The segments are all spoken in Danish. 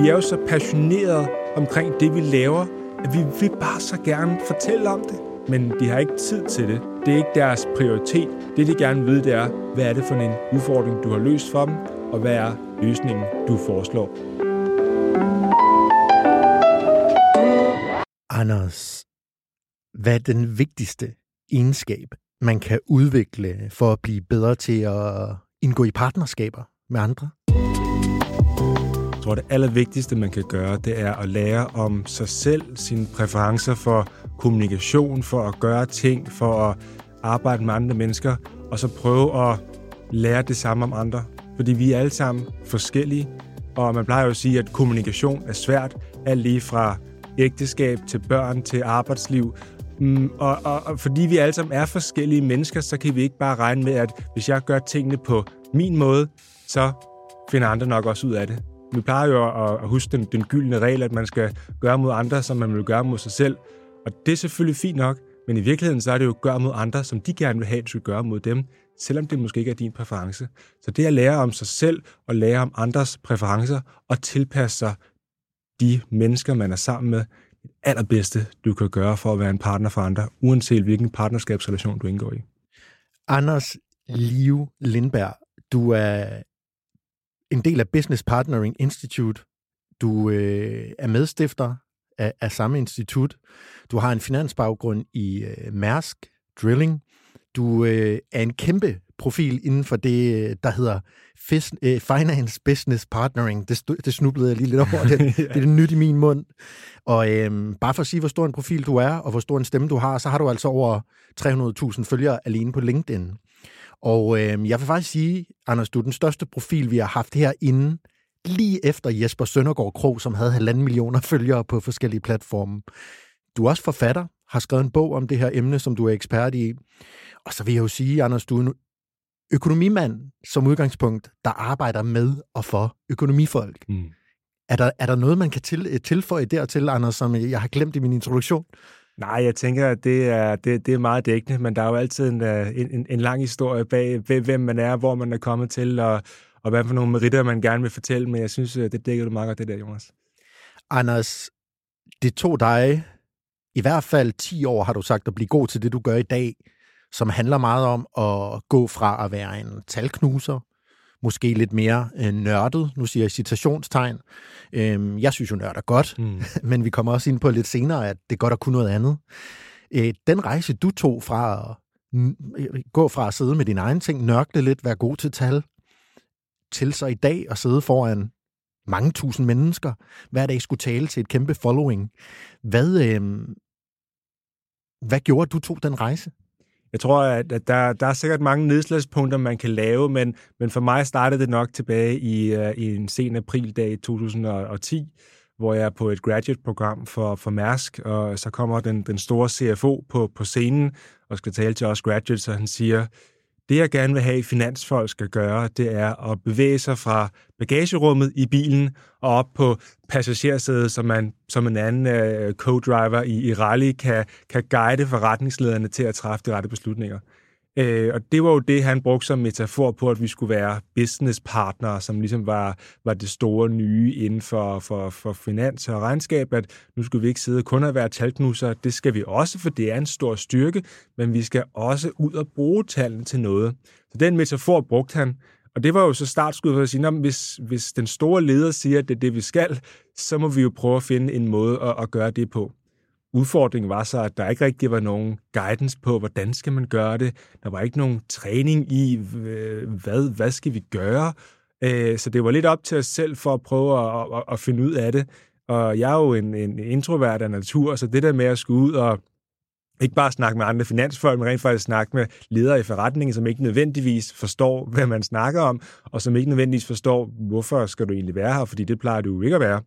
Vi er jo så passionerede omkring det, vi laver, at vi vil bare så gerne fortælle om det. Men de har ikke tid til det. Det er ikke deres prioritet. Det, de gerne vil vide, det er, hvad er det for en udfordring, du har løst for dem, og hvad er løsningen, du foreslår. Anders, hvad er den vigtigste egenskab, man kan udvikle for at blive bedre til at indgå i partnerskaber med andre? Jeg tror, det allervigtigste, man kan gøre, det er at lære om sig selv, sine præferencer for kommunikation, for at gøre ting, for at arbejde med andre mennesker, og så prøve at lære det samme om andre. Fordi vi er alle sammen forskellige, og man plejer jo at sige, at kommunikation er svært, alt lige fra ægteskab til børn til arbejdsliv. Mm, og, og, og fordi vi alle sammen er forskellige mennesker, så kan vi ikke bare regne med, at hvis jeg gør tingene på min måde, så finder andre nok også ud af det. Vi plejer jo at, at huske den, den gyldne regel, at man skal gøre mod andre, som man vil gøre mod sig selv. Og det er selvfølgelig fint nok, men i virkeligheden så er det jo gør gøre mod andre, som de gerne vil have, at du skal gøre mod dem, selvom det måske ikke er din præference. Så det at lære om sig selv og lære om andres præferencer og tilpasse sig de mennesker, man er sammen med, det allerbedste, du kan gøre for at være en partner for andre, uanset hvilken partnerskabsrelation du indgår i. Anders Liv Lindberg, du er en del af Business Partnering Institute. Du øh, er medstifter af, af samme institut. Du har en finansbaggrund i øh, Mærsk Drilling. Du øh, er en kæmpe profil inden for det, der hedder Fis, øh, Finance Business Partnering. Det, det snublede jeg lige lidt over. Det, ja. det er nyt i min mund. Og øh, bare for at sige, hvor stor en profil du er, og hvor stor en stemme du har, så har du altså over 300.000 følgere alene på LinkedIn. Og øh, jeg vil faktisk sige, Anders, du er den største profil, vi har haft herinde, lige efter Jesper Søndergaard Krog, som havde halvanden millioner følgere på forskellige platforme. Du er også forfatter, har skrevet en bog om det her emne, som du er ekspert i. Og så vil jeg jo sige, Anders, du er en økonomimand som udgangspunkt, der arbejder med og for økonomifolk. Mm. Er, der, er der noget, man kan til, tilføje dertil, Anders, som jeg har glemt i min introduktion? Nej, jeg tænker, at det er, det, det er meget dækkende, men der er jo altid en, øh, en, en lang historie bag, hvem man er, hvor man er kommet til, og, og hvad for nogle meritter, man gerne vil fortælle, men jeg synes, øh, det dækker du meget godt, det der, Jonas. Anders, det tog dig i hvert fald 10 år, har du sagt, at blive god til det, du gør i dag, som handler meget om at gå fra at være en talknuser, måske lidt mere øh, nørdet, nu siger jeg citationstegn. Øhm, jeg synes jo nørd er godt, mm. men vi kommer også ind på lidt senere, at det er godt at kunne noget andet. Øh, den rejse, du tog fra at gå fra at sidde med dine egne ting, nørkle lidt, være god til tal, til så i dag at sidde foran mange tusind mennesker, hver dag skulle tale til et kæmpe following. Hvad, øh, hvad gjorde, at du tog den rejse? Jeg tror, at, der, der er sikkert mange nedslagspunkter, man kan lave, men, men for mig startede det nok tilbage i, uh, i en sen aprildag 2010, hvor jeg er på et graduate-program for, for Mærsk, og så kommer den, den store CFO på, på scenen og skal tale til os graduates, og han siger, det, jeg gerne vil have, at finansfolk skal gøre, det er at bevæge sig fra bagagerummet i bilen og op på passagersædet, så man som en anden øh, co-driver i, i rally kan, kan guide forretningslederne til at træffe de rette beslutninger. Øh, og det var jo det, han brugte som metafor på, at vi skulle være businesspartnere, som ligesom var, var det store nye inden for, for, for finans og regnskab, at nu skulle vi ikke sidde kun og være talknusser. Det skal vi også, for det er en stor styrke, men vi skal også ud og bruge tallene til noget. Så den metafor brugte han, og det var jo så startskud for at sige, at hvis, hvis den store leder siger, at det er det, vi skal, så må vi jo prøve at finde en måde at, at gøre det på. Udfordringen var så, at der ikke rigtig var nogen guidance på, hvordan skal man gøre det. Der var ikke nogen træning i, hvad, hvad skal vi gøre. Øh, så det var lidt op til os selv for at prøve at, at, at finde ud af det. Og jeg er jo en, en introvert af natur, så det der med at skulle ud og ikke bare snakke med andre finansfolk, men rent faktisk snakke med ledere i forretningen, som ikke nødvendigvis forstår, hvad man snakker om, og som ikke nødvendigvis forstår, hvorfor skal du egentlig være her, fordi det plejer du jo ikke at være.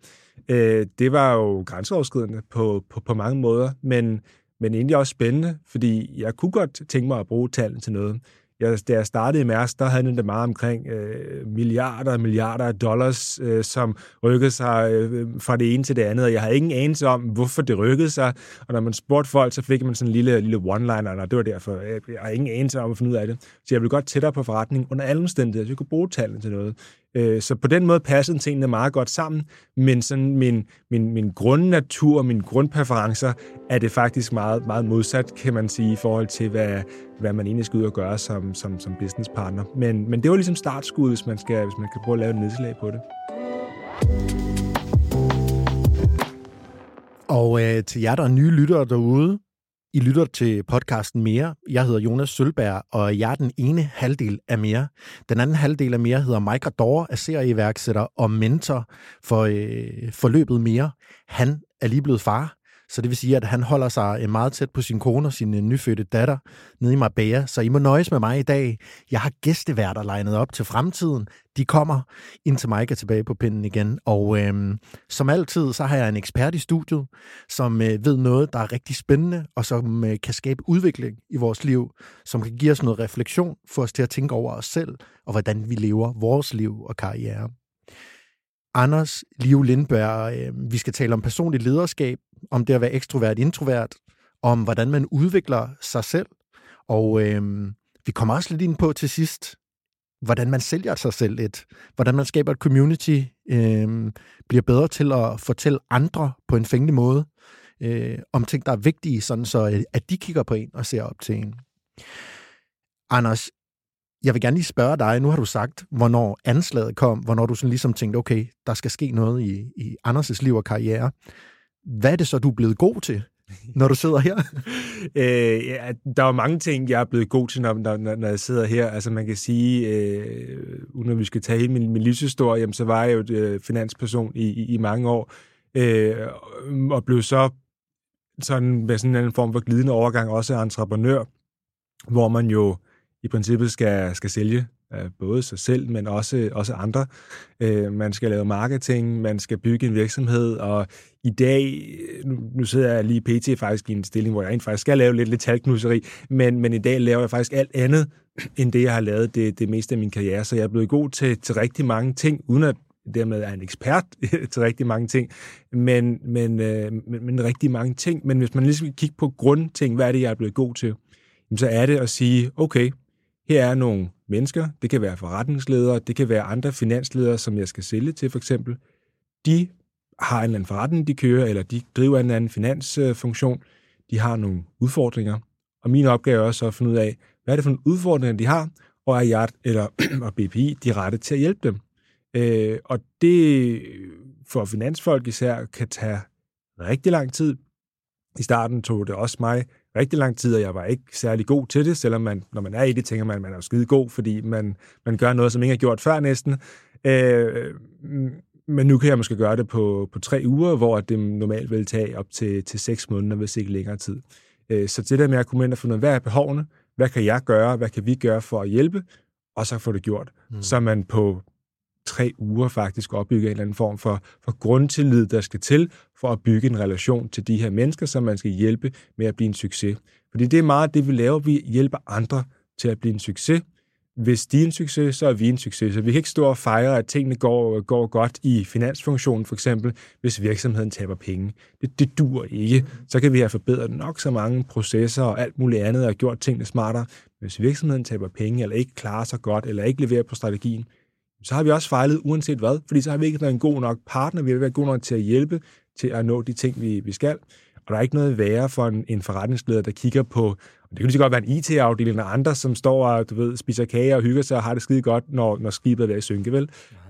Øh, det var jo grænseoverskridende på, på, på mange måder, men, men egentlig også spændende, fordi jeg kunne godt tænke mig at bruge tallene til noget jeg, da jeg startede i Mærsk, der havde den det meget omkring øh, milliarder og milliarder af dollars, øh, som rykkede sig øh, fra det ene til det andet, og jeg havde ingen anelse om, hvorfor det rykkede sig. Og når man spurgte folk, så fik man sådan en lille, lille one-liner, og det var derfor, jeg, jeg har ingen anelse om at finde ud af det. Så jeg ville godt tættere på forretning under alle omstændigheder, så jeg kunne bruge tallene til noget. Øh, så på den måde passede tingene meget godt sammen, men sådan min, min, min grundnatur, min grundpræferencer, er det faktisk meget, meget modsat, kan man sige, i forhold til, hvad, hvad man egentlig skal ud og gøre som, som, som businesspartner. Men, men det var ligesom startskud, hvis man, skal, hvis man kan prøve at lave et nedslag på det. Og øh, til jer, der er nye lyttere derude, i lytter til podcasten Mere. Jeg hedder Jonas Sølberg, og jeg er den ene halvdel af Mere. Den anden halvdel af Mere hedder Mike Dore, er serieværksætter og mentor for øh, forløbet Mere. Han er lige blevet far, så det vil sige, at han holder sig øh, meget tæt på sin kone og sin øh, nyfødte datter nede i Marbella. Så I må nøjes med mig i dag. Jeg har gæsteværter legnet op til fremtiden. De kommer indtil mig er tilbage på pinden igen. Og øhm, som altid, så har jeg en ekspert i studiet, som øh, ved noget, der er rigtig spændende, og som øh, kan skabe udvikling i vores liv, som kan give os noget refleksion, få os til at tænke over os selv, og hvordan vi lever vores liv og karriere. Anders Liv Lindberg. Øh, vi skal tale om personligt lederskab, om det at være ekstrovert, introvert, om hvordan man udvikler sig selv. Og øh, vi kommer også lidt ind på til sidst, hvordan man sælger sig selv lidt. Hvordan man skaber et community, øh, bliver bedre til at fortælle andre på en fængende måde, øh, om ting, der er vigtige, sådan så øh, at de kigger på en og ser op til en. Anders, jeg vil gerne lige spørge dig, nu har du sagt, hvornår anslaget kom, hvornår du sådan ligesom tænkte, okay, der skal ske noget i, i Anders' liv og karriere. Hvad er det så, du er blevet god til, når du sidder her? øh, ja, der er mange ting, jeg er blevet god til, når, når, når jeg sidder her. Altså man kan sige, øh, uden at vi skal tage hele min, min livshistorie, jamen, så var jeg jo et, øh, finansperson i, i, i mange år, øh, og blev så sådan med sådan en form for glidende overgang også entreprenør, hvor man jo i princippet skal, skal sælge både sig selv, men også, også andre. Øh, man skal lave marketing, man skal bygge en virksomhed, og i dag, øh, nu, nu sidder jeg lige pt. faktisk i en stilling, hvor jeg faktisk skal lave lidt, lidt talknuseri, men, men i dag laver jeg faktisk alt andet, end det, jeg har lavet det, det meste af min karriere. Så jeg er blevet god til, til rigtig mange ting, uden at dermed er en ekspert til rigtig mange ting, men, men, øh, men, men rigtig mange ting. Men hvis man lige skal kigge på grundting, hvad er det, jeg er blevet god til, så er det at sige, okay, her er nogle mennesker, det kan være forretningsledere, det kan være andre finansledere, som jeg skal sælge til for eksempel. De har en eller anden forretning, de kører, eller de driver en eller anden finansfunktion. De har nogle udfordringer, og min opgave er også at finde ud af, hvad er det for nogle udfordringer, de har, og er jeg eller og BPI de rette til at hjælpe dem. Øh, og det for finansfolk især kan tage rigtig lang tid. I starten tog det også mig rigtig lang tid, og jeg var ikke særlig god til det, selvom man, når man er i det, tænker man, at man er skide god, fordi man, man gør noget, som ingen har gjort før næsten. Øh, men nu kan jeg måske gøre det på, på tre uger, hvor det normalt vil tage op til, til seks måneder, hvis ikke længere tid. Øh, så det der med at komme ind og finde ud af, hvad er behovene, hvad kan jeg gøre, hvad kan vi gøre for at hjælpe, og så få det gjort. Mm. Så man på tre uger faktisk opbygge en eller anden form for, for grundtillid, der skal til for at bygge en relation til de her mennesker, som man skal hjælpe med at blive en succes. Fordi det er meget det, vi laver. Vi hjælper andre til at blive en succes. Hvis de er en succes, så er vi en succes. Så vi kan ikke stå og fejre, at tingene går, går godt i finansfunktionen, for eksempel, hvis virksomheden taber penge. Det, det dur ikke. Så kan vi have forbedret nok så mange processer og alt muligt andet og gjort tingene smartere. Hvis virksomheden taber penge, eller ikke klarer sig godt, eller ikke leverer på strategien, så har vi også fejlet uanset hvad, fordi så har vi ikke været en god nok partner, vi har været god nok til at hjælpe til at nå de ting, vi, vi skal. Og der er ikke noget værre for en, en forretningsleder, der kigger på, og det kan lige så godt være en IT-afdeling og andre, som står og du ved, spiser kage og hygger sig og har det skide godt, når, når skibet er ved at synke, vel?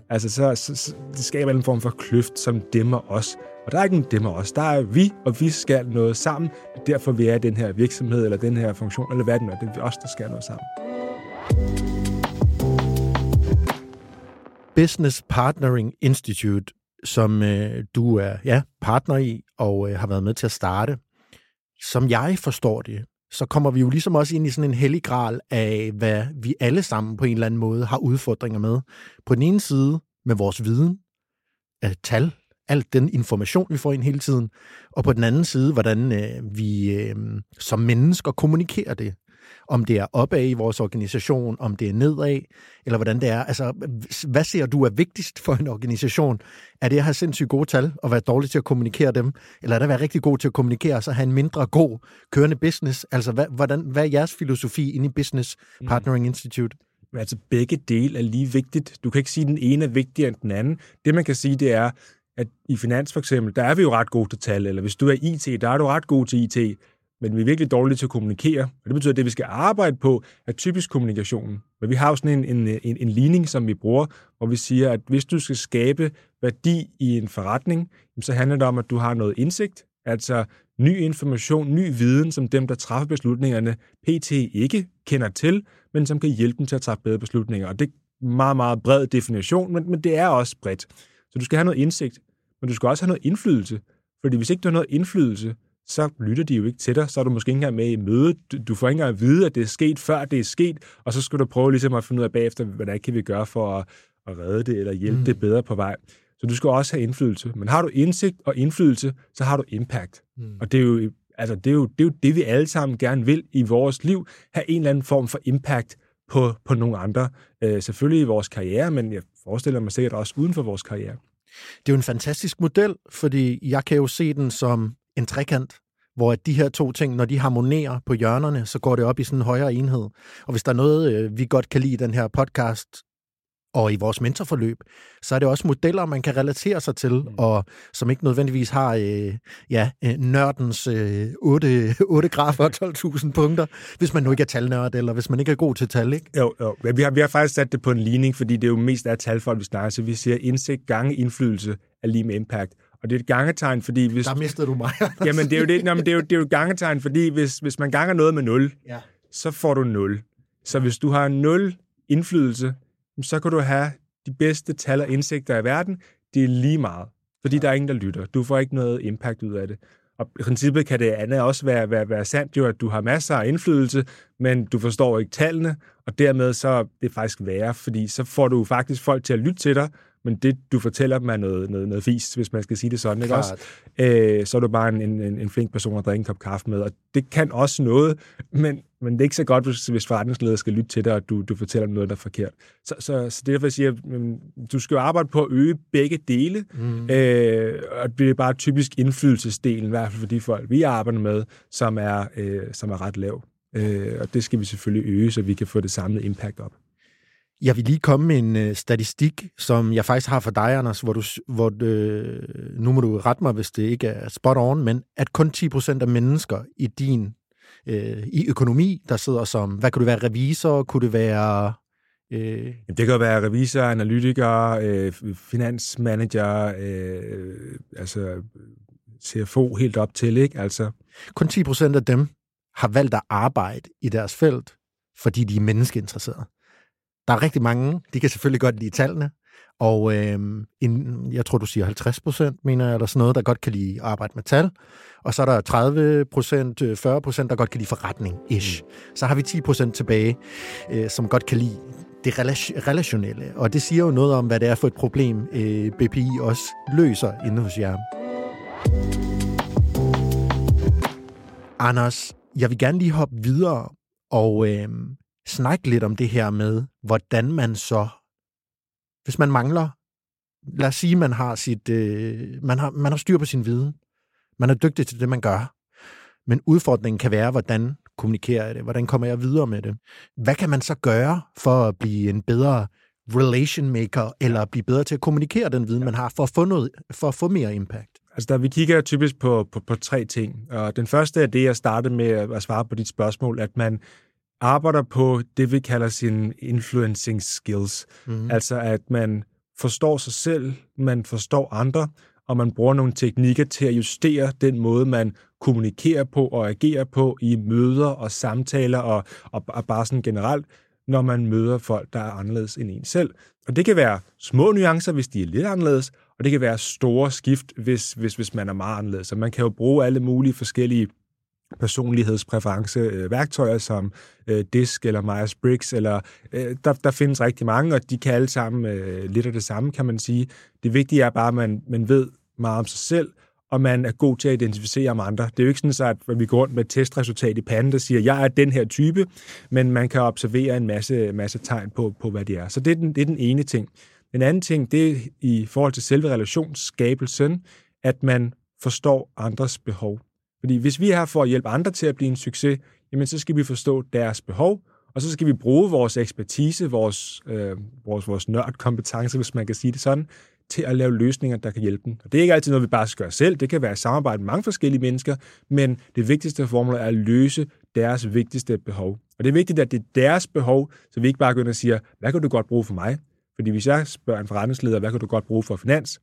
Altså, så, så, så det skaber en form for kløft, som dæmmer os. Og der er ikke nogen dæmmer os. Der er vi, og vi skal noget sammen. Er derfor, vi er den her virksomhed, eller den her funktion, eller hvad det er. Det er os, der skal noget sammen. Business Partnering Institute, som øh, du er ja, partner i og øh, har været med til at starte. Som jeg forstår det, så kommer vi jo ligesom også ind i sådan en hellig gral af, hvad vi alle sammen på en eller anden måde har udfordringer med. På den ene side med vores viden, øh, tal, alt den information, vi får ind hele tiden, og på den anden side, hvordan øh, vi øh, som mennesker kommunikerer det om det er opad i vores organisation, om det er nedad, eller hvordan det er. Altså, hvad ser du er vigtigst for en organisation? Er det at have sindssygt gode tal og være dårlig til at kommunikere dem? Eller er det at være rigtig god til at kommunikere og så have en mindre god kørende business? Altså, hvad, hvordan, hvad er jeres filosofi inde i Business mm. Partnering Institute? Altså, begge dele er lige vigtigt. Du kan ikke sige, at den ene er vigtigere end den anden. Det, man kan sige, det er, at i finans for eksempel, der er vi jo ret gode til tal, eller hvis du er IT, der er du ret god til IT men vi er virkelig dårlige til at kommunikere. Og det betyder, at det, vi skal arbejde på, er typisk kommunikationen. Men vi har jo sådan en, en, en, en ligning, som vi bruger, hvor vi siger, at hvis du skal skabe værdi i en forretning, så handler det om, at du har noget indsigt, altså ny information, ny viden, som dem, der træffer beslutningerne, PT ikke kender til, men som kan hjælpe dem til at træffe bedre beslutninger. Og det er en meget, meget bred definition, men, men det er også bredt. Så du skal have noget indsigt, men du skal også have noget indflydelse. Fordi hvis ikke du har noget indflydelse, så lytter de jo ikke til dig. Så er du måske ikke engang med i mødet. Du får ikke engang at vide, at det er sket, før det er sket, og så skal du prøve ligesom at finde ud af bagefter, hvad der kan vi gøre for at, at redde det, eller hjælpe mm. det bedre på vej. Så du skal også have indflydelse. Men har du indsigt og indflydelse, så har du impact. Mm. Og det er, jo, altså, det, er jo, det er jo det, vi alle sammen gerne vil i vores liv. Have en eller anden form for impact på, på nogle andre. Øh, selvfølgelig i vores karriere, men jeg forestiller mig sikkert også uden for vores karriere. Det er jo en fantastisk model, fordi jeg kan jo se den som en trekant, hvor de her to ting, når de harmonerer på hjørnerne, så går det op i sådan en højere enhed. Og hvis der er noget, øh, vi godt kan lide i den her podcast, og i vores mentorforløb, så er det også modeller, man kan relatere sig til, mm. og som ikke nødvendigvis har øh, ja, øh, nørdens øh, 8, 8 grafer og 12.000 punkter, hvis man nu ikke er talnørd, eller hvis man ikke er god til tal, ikke? Jo, jo. Vi har, vi har faktisk sat det på en ligning, fordi det er jo mest af talfolk, vi snakker, så vi siger indsigt gange indflydelse er lige med impact. Og det er et gangetegn, fordi hvis... Der mistede du mig. jamen, det er jo, det, jamen, det er jo, det er jo et gangetegn, fordi hvis, hvis man ganger noget med 0, ja. så får du 0. Så hvis du har 0 indflydelse, så kan du have de bedste tal og indsigter i verden. Det er lige meget, fordi ja. der er ingen, der lytter. Du får ikke noget impact ud af det. Og i princippet kan det andet også være, være, være sandt, jo, at du har masser af indflydelse, men du forstår ikke tallene, og dermed så er det faktisk værre, fordi så får du faktisk folk til at lytte til dig, men det, du fortæller dem, er noget, noget, noget fis, hvis man skal sige det sådan, ikke også? Øh, så er du bare en, en, en flink person at drikke en kop kaffe med, og det kan også noget, men, men det er ikke så godt, hvis, hvis forretningsleder skal lytte til dig, og du, du fortæller dem noget, der er forkert. Så, så, så derfor siger jeg, du skal jo arbejde på at øge begge dele, mm. øh, og det er bare typisk indflydelsesdelen, i hvert fald for de folk, vi arbejder med, som er, øh, som er ret lav. Øh, og det skal vi selvfølgelig øge, så vi kan få det samlede impact op. Jeg vil lige komme med en øh, statistik, som jeg faktisk har for dig, Anders, hvor du, hvor øh, nu må du rette mig, hvis det ikke er spot on, men at kun 10% af mennesker i din øh, i økonomi, der sidder som, hvad kunne det være, revisor, kunne det være... Øh... Det kan være revisor, analytiker, øh, finansmanager, øh, altså CFO helt op til, ikke? Altså... Kun 10% af dem har valgt at arbejde i deres felt, fordi de er menneskeinteresserede. Der er rigtig mange, de kan selvfølgelig godt lide tallene, og øh, en, jeg tror, du siger 50 procent, mener jeg, eller sådan noget, der godt kan lide at arbejde med tal. Og så er der 30 procent, 40 øh, procent, der godt kan lide forretning, ish. Så har vi 10 procent tilbage, øh, som godt kan lide det relationelle. Og det siger jo noget om, hvad det er for et problem, øh, BPI også løser inde hos jer. Anders, jeg vil gerne lige hoppe videre og øh, snakke lidt om det her med, hvordan man så, hvis man mangler, lad os sige, man har sit, øh, man, har, man har styr på sin viden, man er dygtig til det, man gør, men udfordringen kan være, hvordan kommunikerer jeg det? Hvordan kommer jeg videre med det? Hvad kan man så gøre for at blive en bedre relation maker, eller blive bedre til at kommunikere den viden, man har, for at få, noget, for at få mere impact? Altså, der, vi kigger typisk på, på, på tre ting. Og den første er det, jeg startede med at svare på dit spørgsmål, at man arbejder på det, vi kalder sin influencing skills. Mm. Altså, at man forstår sig selv, man forstår andre, og man bruger nogle teknikker til at justere den måde, man kommunikerer på og agerer på i møder og samtaler og, og, og bare sådan generelt, når man møder folk, der er anderledes end en selv. Og det kan være små nuancer, hvis de er lidt anderledes, og det kan være store skift, hvis, hvis, hvis man er meget anderledes. Så man kan jo bruge alle mulige forskellige personlighedspræference øh, værktøjer som øh, DISC eller Myers-Briggs, eller øh, der, der findes rigtig mange, og de kan alle sammen øh, lidt af det samme, kan man sige. Det vigtige er bare, at man, man ved meget om sig selv, og man er god til at identificere om andre. Det er jo ikke sådan, så at vi går rundt med et testresultat i panden, der siger, jeg er den her type, men man kan observere en masse, masse tegn på, på, hvad det er. Så det er, den, det er den ene ting. Den anden ting, det er i forhold til selve relationsskabelsen, at man forstår andres behov. Fordi hvis vi er her for at hjælpe andre til at blive en succes, jamen så skal vi forstå deres behov, og så skal vi bruge vores ekspertise, vores, øh, vores, vores nørdkompetence, hvis man kan sige det sådan, til at lave løsninger, der kan hjælpe dem. Og det er ikke altid noget, vi bare skal gøre selv. Det kan være samarbejde med mange forskellige mennesker, men det vigtigste formål er at løse deres vigtigste behov. Og det er vigtigt, at det er deres behov, så vi ikke bare går ind og siger, hvad kan du godt bruge for mig? Fordi hvis jeg spørger en forretningsleder, hvad kan du godt bruge for finans?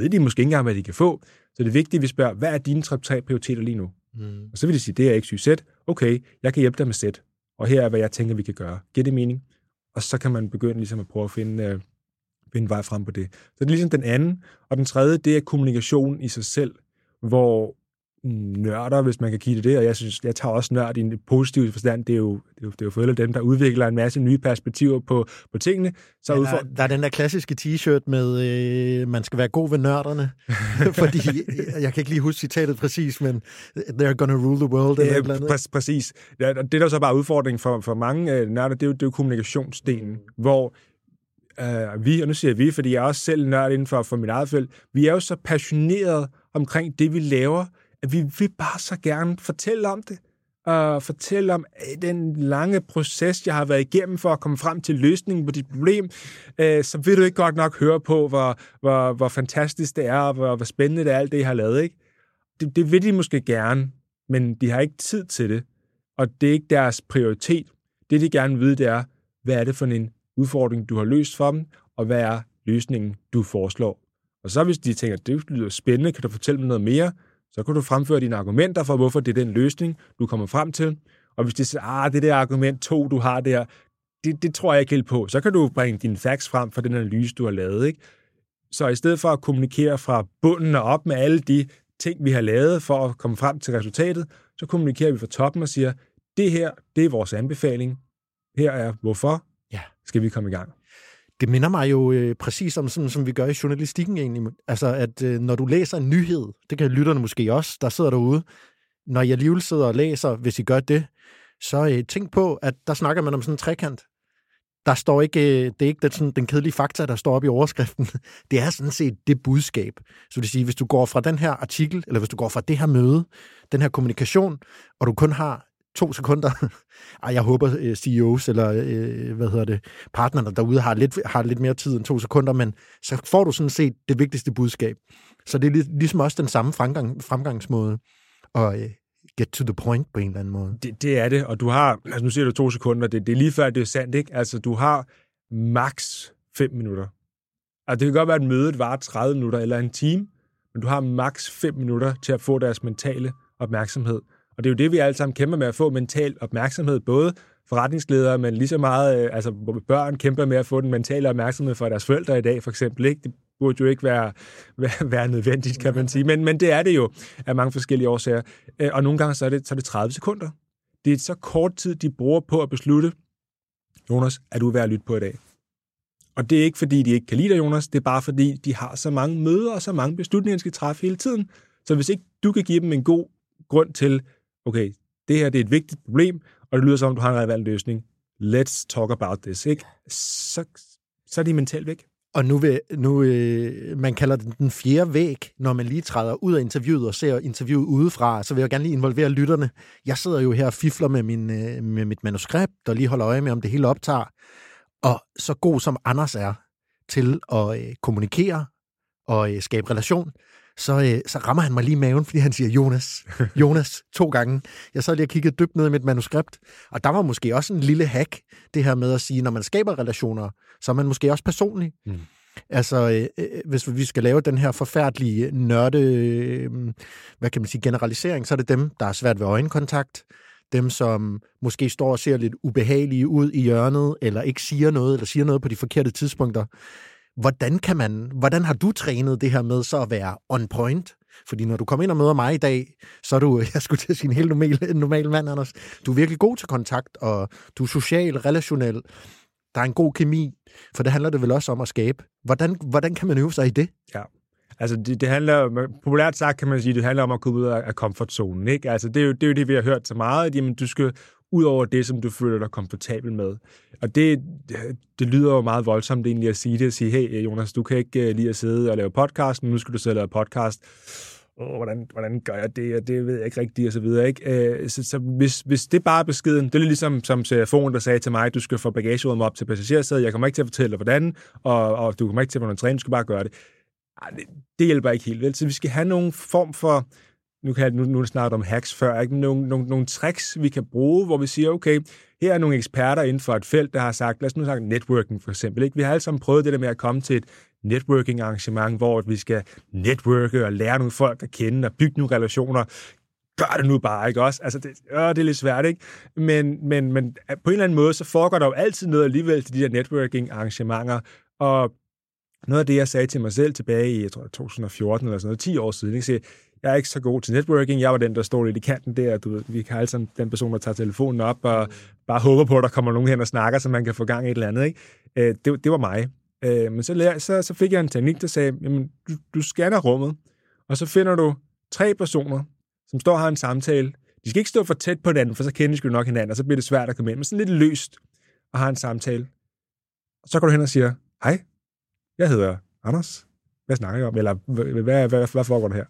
Ved de måske ikke engang, hvad de kan få. Så det er vigtigt, at vi spørger, hvad er dine tre prioriteter lige nu? Mm. Og så vil de sige, det er XYZ. Okay, jeg kan hjælpe dig med Z. Og her er, hvad jeg tænker, vi kan gøre. Giver det mening? Og så kan man begynde ligesom at prøve at finde, øh, finde vej frem på det. Så det er ligesom den anden. Og den tredje, det er kommunikation i sig selv, hvor nørder, hvis man kan kigge det, og jeg synes, jeg tager også nørd i en positiv forstand. Det er jo, det er jo, det er jo for dem, der udvikler en masse nye perspektiver på, på tingene. Så ja, der, der er den der klassiske t-shirt med, øh, man skal være god ved nørderne, fordi, jeg kan ikke lige huske citatet præcis, men they're gonna rule the world. Eller ja, eller andet. Præ- præcis. Ja, det er der så bare udfordring for, for mange øh, nørder, det er jo, det er jo kommunikationsdelen, hvor øh, vi, og nu siger vi, fordi jeg er også selv nørd inden for, for mit eget felt, vi er jo så passionerede omkring det, vi laver, at vi vil bare så gerne fortælle om det, og fortælle om øh, den lange proces, jeg har været igennem for at komme frem til løsningen på dit problem, øh, så vil du ikke godt nok høre på, hvor, hvor, hvor fantastisk det er, og hvor, hvor spændende det er, alt det, jeg har lavet. Ikke? Det, det vil de måske gerne, men de har ikke tid til det, og det er ikke deres prioritet. Det, de gerne vil vide, det er, hvad er det for en udfordring, du har løst for dem, og hvad er løsningen, du foreslår. Og så hvis de tænker, det lyder spændende, kan du fortælle mig noget mere, så kan du fremføre dine argumenter for, hvorfor det er den løsning, du kommer frem til. Og hvis de siger, ah, det der argument to, du har der, det, det tror jeg ikke helt på, så kan du bringe dine facts frem for den analyse, du har lavet. Ikke? Så i stedet for at kommunikere fra bunden og op med alle de ting, vi har lavet for at komme frem til resultatet, så kommunikerer vi fra toppen og siger, det her, det er vores anbefaling. Her er hvorfor. Ja. Skal vi komme i gang. Det minder mig jo øh, præcis om sådan, som vi gør i journalistikken egentlig. Altså, at øh, når du læser en nyhed, det kan lytterne måske også, der sidder derude, når jeg alligevel sidder og læser, hvis I gør det, så øh, tænk på, at der snakker man om sådan en trekant. Der står ikke, øh, det er ikke den, sådan, den kedelige fakta, der står op i overskriften. Det er sådan set det budskab. Så det vil sige, hvis du går fra den her artikel, eller hvis du går fra det her møde, den her kommunikation, og du kun har to sekunder. Ej, jeg håber øh, CEOs eller øh, hvad hedder det, partnerne derude har lidt, har lidt mere tid end to sekunder, men så får du sådan set det vigtigste budskab. Så det er ligesom også den samme fremgang, fremgangsmåde at øh, get to the point på en eller anden måde. Det, det er det, og du har, altså nu siger du to sekunder, det, det er lige før, det er sandt, ikke? Altså du har maks 5 minutter. Altså det kan godt være, at mødet varer 30 minutter eller en time, men du har maks 5 minutter til at få deres mentale opmærksomhed. Og det er jo det, vi alle sammen kæmper med at få mental opmærksomhed, både forretningsledere, men lige så meget, øh, altså børn kæmper med at få den mentale opmærksomhed fra deres forældre i dag, for eksempel. Ikke? Det burde jo ikke være, være, være nødvendigt, kan man sige. Men, men det er det jo af mange forskellige årsager. Øh, og nogle gange så er, det, så er det 30 sekunder. Det er så kort tid, de bruger på at beslutte, Jonas, er du værd at lytte på i dag? Og det er ikke, fordi de ikke kan lide dig, Jonas. Det er bare, fordi de har så mange møder og så mange beslutninger, de skal træffe hele tiden. Så hvis ikke du kan give dem en god grund til okay, det her det er et vigtigt problem, og det lyder som om, du har en relevant løsning. Let's talk about this. Ikke? Så, så er de mentalt væk. Og nu, vil, nu øh, man kalder den den fjerde væg, når man lige træder ud af interviewet og ser interviewet udefra, så vil jeg gerne lige involvere lytterne. Jeg sidder jo her og fifler med, min, øh, med mit manuskript, og lige holder øje med, om det hele optager. Og så god som Anders er til at øh, kommunikere og øh, skabe relation, så, øh, så rammer han mig lige i maven, fordi han siger Jonas, Jonas, to gange. Jeg sad lige og kiggede dybt ned i mit manuskript, og der var måske også en lille hack, det her med at sige, når man skaber relationer, så er man måske også personlig. Mm. Altså, øh, øh hvis vi skal lave den her forfærdelige nørde, øh, hvad kan man sige, generalisering, så er det dem, der er svært ved øjenkontakt, dem, som måske står og ser lidt ubehagelige ud i hjørnet, eller ikke siger noget, eller siger noget på de forkerte tidspunkter. Hvordan, kan man, hvordan har du trænet det her med så at være on point? Fordi når du kommer ind og møder mig i dag, så er du, jeg skulle til at sige en helt normal, normal mand, Anders. Du er virkelig god til kontakt, og du er social, relationel. Der er en god kemi, for det handler det vel også om at skabe. Hvordan, hvordan kan man øve sig i det? Ja, Altså, det, det handler, populært sagt kan man sige, det handler om at komme ud af, af komfortzonen, ikke? Altså, det er, jo, det er jo det, vi har hørt så meget, at jamen, du skal ud over det, som du føler dig komfortabel med. Og det, det lyder jo meget voldsomt egentlig at sige det, at sige, hey Jonas, du kan ikke lige lide at sidde og lave podcast, men nu skal du sidde og lave podcast. Oh, hvordan, hvordan gør jeg det, og det ved jeg ikke rigtigt, og så videre. Ikke? Øh, så, så hvis, hvis det bare er beskeden, det er ligesom som telefonen, der sagde til mig, du skal få bagagerummet op til passagersædet, jeg kommer ikke til at fortælle dig, hvordan, og, og du kommer ikke til at få nogen træning, du skal bare gøre det. Ej, det, det hjælper ikke helt vel. Så vi skal have nogen form for, nu kan jeg nu, nu snakke om hacks før, ikke? Nogle, nogle, nogle tricks, vi kan bruge, hvor vi siger, okay, her er nogle eksperter inden for et felt, der har sagt, lad os nu sige networking for eksempel. Ikke? Vi har alle sammen prøvet det der med at komme til et networking arrangement, hvor vi skal networke og lære nogle folk at kende og bygge nogle relationer. Gør det nu bare, ikke også? Altså, det, øh, det er lidt svært, ikke? Men, men, men øh, på en eller anden måde, så foregår der jo altid noget alligevel til de der networking arrangementer, og noget af det, jeg sagde til mig selv tilbage i, jeg tror, 2014 eller sådan noget, 10 år siden, ikke? Så jeg er ikke så god til networking. Jeg var den, der står lidt i kanten der. Du ved, vi kan alle sammen den person, der tager telefonen op og bare håber på, at der kommer nogen hen og snakker, så man kan få gang i et eller andet. Ikke? Øh, det, det var mig. Øh, men så, så, så fik jeg en teknik, der sagde, jamen, du, du scanner rummet, og så finder du tre personer, som står og har en samtale. De skal ikke stå for tæt på hinanden, for så kender de jo nok hinanden, og så bliver det svært at komme ind. Men sådan lidt løst og har en samtale. Og så går du hen og siger, hej, jeg hedder Anders. Hvad snakker jeg om? Eller hvad, hvad, hvad, hvad foregår der her?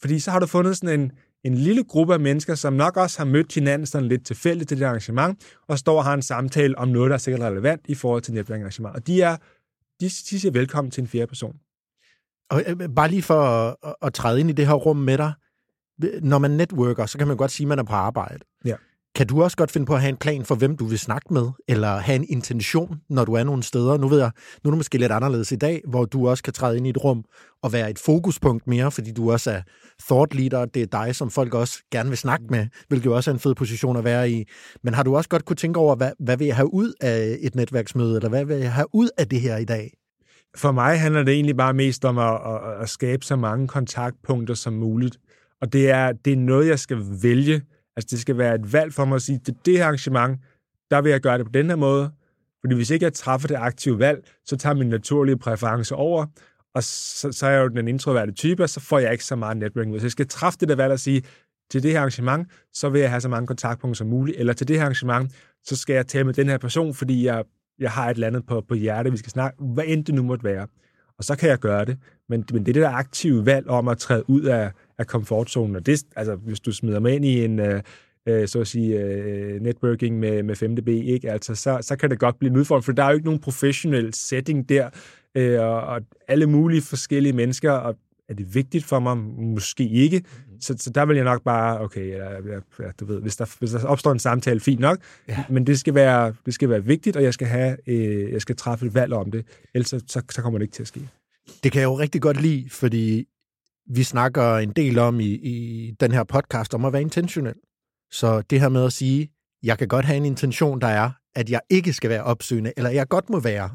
Fordi så har du fundet sådan en, en lille gruppe af mennesker, som nok også har mødt hinanden sådan lidt tilfældigt til det arrangement, og står og har en samtale om noget, der er sikkert relevant i forhold til netværksarrangement. Og de, er, de, de siger velkommen til en fjerde person. Og øh, bare lige for at, at træde ind i det her rum med dig. Når man networker, så kan man godt sige, at man er på arbejde. Ja. Kan du også godt finde på at have en plan for, hvem du vil snakke med, eller have en intention, når du er nogle steder? Nu ved jeg, nu er det måske lidt anderledes i dag, hvor du også kan træde ind i et rum og være et fokuspunkt mere, fordi du også er thought leader. Det er dig, som folk også gerne vil snakke med, hvilket jo også er en fed position at være i. Men har du også godt kunne tænke over, hvad, hvad vil jeg have ud af et netværksmøde, eller hvad vil jeg have ud af det her i dag? For mig handler det egentlig bare mest om at, at, at skabe så mange kontaktpunkter som muligt. Og det er, det er noget, jeg skal vælge Altså, det skal være et valg for mig at sige, det, det her arrangement, der vil jeg gøre det på den her måde. Fordi hvis ikke jeg træffer det aktive valg, så tager min naturlige præference over, og så, så er jeg jo den introverte type, og så får jeg ikke så meget networking. Så jeg skal træffe det der valg og sige, til det her arrangement, så vil jeg have så mange kontaktpunkter som muligt, eller til det her arrangement, så skal jeg tale med den her person, fordi jeg, jeg har et eller andet på, på hjertet, vi skal snakke, hvad end det nu måtte være. Og så kan jeg gøre det. Men, men det er det der aktive valg om at træde ud af, af komfortzonen. Og det, altså, hvis du smider mig ind i en, øh, øh så at sige, øh, networking med, med 5DB, ikke? Altså, så, så kan det godt blive en udfordring, for der er jo ikke nogen professionel setting der, øh, og, og alle mulige forskellige mennesker, og er det vigtigt for mig? Måske ikke. Mm-hmm. Så, så der vil jeg nok bare, okay, ja, ja, du ved, hvis der, hvis der opstår en samtale, fint nok, ja. men det skal, være, det skal være vigtigt, og jeg skal, have, øh, jeg skal træffe et valg om det, ellers så, så, så kommer det ikke til at ske. Det kan jeg jo rigtig godt lide, fordi vi snakker en del om i, i den her podcast om at være intentionel. Så det her med at sige, jeg kan godt have en intention, der er, at jeg ikke skal være opsøgende, eller jeg godt må være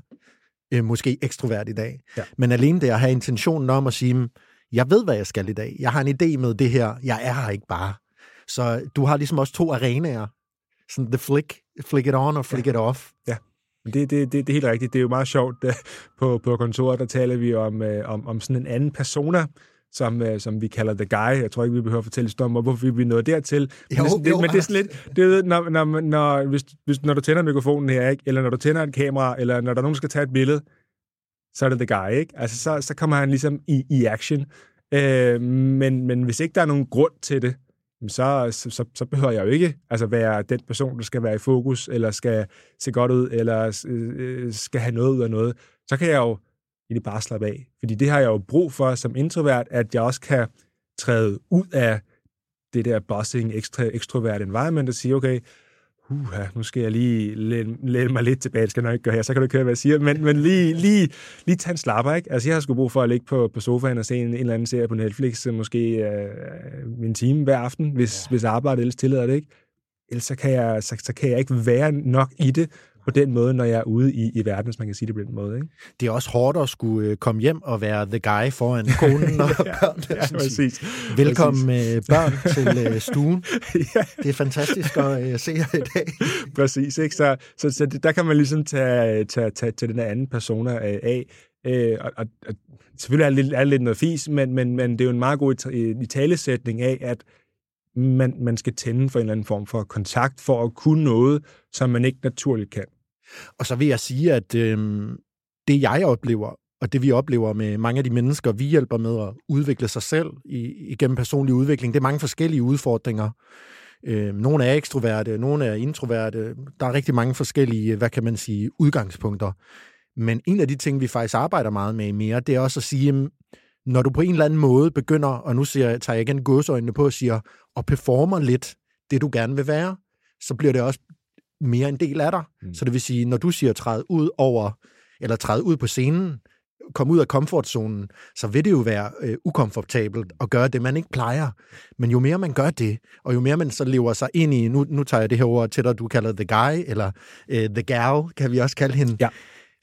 øh, måske ekstrovert i dag. Ja. Men alene det at have intentionen om at sige, jeg ved, hvad jeg skal i dag. Jeg har en idé med det her. Jeg er her ikke bare. Så du har ligesom også to arenaer. Sådan the flick, flick it on og flick ja. it off. Ja. Det, det, det, det er helt rigtigt. Det er jo meget sjovt. På, på kontoret, der taler vi om, øh, om, om sådan en anden persona, som, øh, som vi kalder The Guy. Jeg tror ikke, vi behøver at fortælle historien om, hvorfor vi nåede dertil. Men, jo, det, jo, men det er sådan lidt, det, når, når, når, hvis, hvis, når du tænder mikrofonen her, ikke? eller når du tænder et kamera, eller når der er nogen, der skal tage et billede, så er det the guy, ikke? Altså, så, så kommer han ligesom i, i action. Øh, men, men hvis ikke der er nogen grund til det, så, så, så behøver jeg jo ikke altså være den person, der skal være i fokus, eller skal se godt ud, eller øh, skal have noget ud af noget. Så kan jeg jo egentlig bare slappe af. Fordi det har jeg jo brug for som introvert, at jeg også kan træde ud af det der buzzing, ekstra, ekstrovert environment og sige, okay, uh, nu skal jeg lige læne mig lidt tilbage, det skal jeg nok ikke gøre her, så kan du køre, hvad jeg siger, men, men lige, lige, lige tage en slapper, ikke? Altså, jeg har sgu brug for at ligge på, på sofaen og se en, en eller anden serie på Netflix, måske uh, min time hver aften, hvis, ja. hvis arbejdet ellers tillader det, ikke? Ellers så kan, jeg, så, så kan jeg ikke være nok i det, på den måde, når jeg er ude i, i verden, hvis man kan sige det på den måde. Ikke? Det er også hårdt at skulle øh, komme hjem og være the guy foran konen og ja, ja, præcis. Velkommen præcis. Øh, børn til øh, stuen. ja. Det er fantastisk at se jer i dag. præcis, ikke? Så, så, så det, der kan man ligesom tage, tage, tage, tage den anden persona af. Øh, og, og, og selvfølgelig er det, lidt, er det lidt noget fis, men, men, men det er jo en meget god i, i talesætning af, at man, man skal tænde for en eller anden form for kontakt, for at kunne noget, som man ikke naturligt kan. Og så vil jeg sige, at øh, det jeg oplever, og det vi oplever med mange af de mennesker, vi hjælper med at udvikle sig selv igennem personlig udvikling, det er mange forskellige udfordringer. Øh, nogle er ekstroverte, nogle er introverte. Der er rigtig mange forskellige, hvad kan man sige, udgangspunkter. Men en af de ting, vi faktisk arbejder meget med mere, det er også at sige, når du på en eller anden måde begynder, og nu siger, tager jeg igen godsøjnene på og siger, og performer lidt det, du gerne vil være, så bliver det også mere en del af dig. Mm. Så det vil sige, når du siger træde ud over, eller træde ud på scenen, komme ud af komfortzonen, så vil det jo være øh, ukomfortabelt at gøre det, man ikke plejer. Men jo mere man gør det, og jo mere man så lever sig ind i, nu, nu tager jeg det her ord til dig, du kalder the guy, eller øh, the gal, kan vi også kalde hende, ja.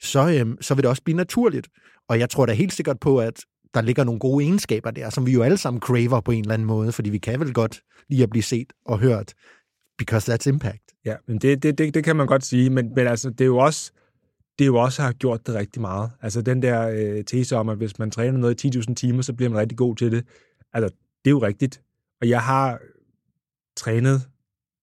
så, øh, så vil det også blive naturligt. Og jeg tror da helt sikkert på, at der ligger nogle gode egenskaber der, som vi jo alle sammen craver på en eller anden måde, fordi vi kan vel godt lige at blive set og hørt, because that's impact. Ja, men det, det, det, det kan man godt sige, men, men altså, det er jo også, det er jo også har gjort det rigtig meget. Altså den der øh, tese om, at hvis man træner noget i 10.000 timer, så bliver man rigtig god til det. Altså, det er jo rigtigt. Og jeg har trænet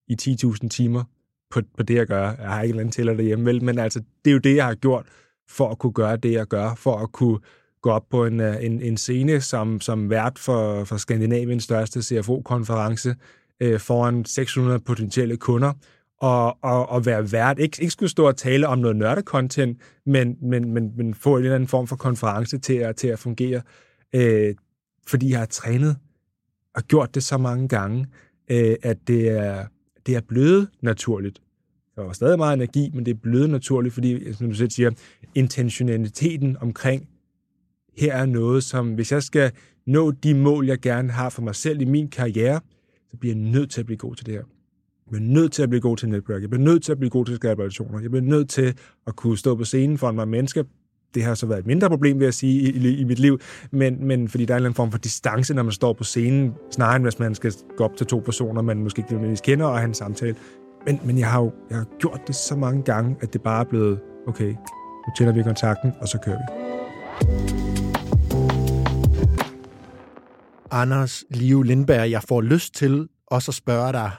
i 10.000 timer på, på det, jeg gør. Jeg har ikke en eller anden tæller derhjemme, vel? men altså, det er jo det, jeg har gjort for at kunne gøre det, jeg gør, for at kunne gå op på en, øh, en, en scene som, som vært for, for Skandinaviens største CFO-konference øh, foran 600 potentielle kunder, og, og, og være vært. Ikke, ikke skulle stå og tale om noget nørdekontent, men, men, men, men få en eller anden form for konference til at, til at fungere, øh, fordi jeg har trænet og gjort det så mange gange, øh, at det er, det er blevet naturligt. Der var stadig meget energi, men det er blevet naturligt, fordi, som du selv siger, intentionaliteten omkring her er noget, som hvis jeg skal nå de mål, jeg gerne har for mig selv i min karriere, så bliver jeg nødt til at blive god til det her. Jeg bliver nødt til at blive god til netværk. Jeg bliver nødt til at blive god til at skabe relationer. Jeg bliver nødt til at kunne stå på scenen for en mennesker. Det har så været et mindre problem, vil jeg sige, i, i, i mit liv, men, men fordi der er en eller anden form for distance, når man står på scenen, snarere end hvis man skal gå op til to personer, man måske ikke nødvendigvis kender, og have en samtale. Men, men jeg har jo jeg har gjort det så mange gange, at det bare er blevet, okay, nu tænder vi kontakten, og så kører vi. Anders Liv Lindberg, jeg får lyst til også at spørge dig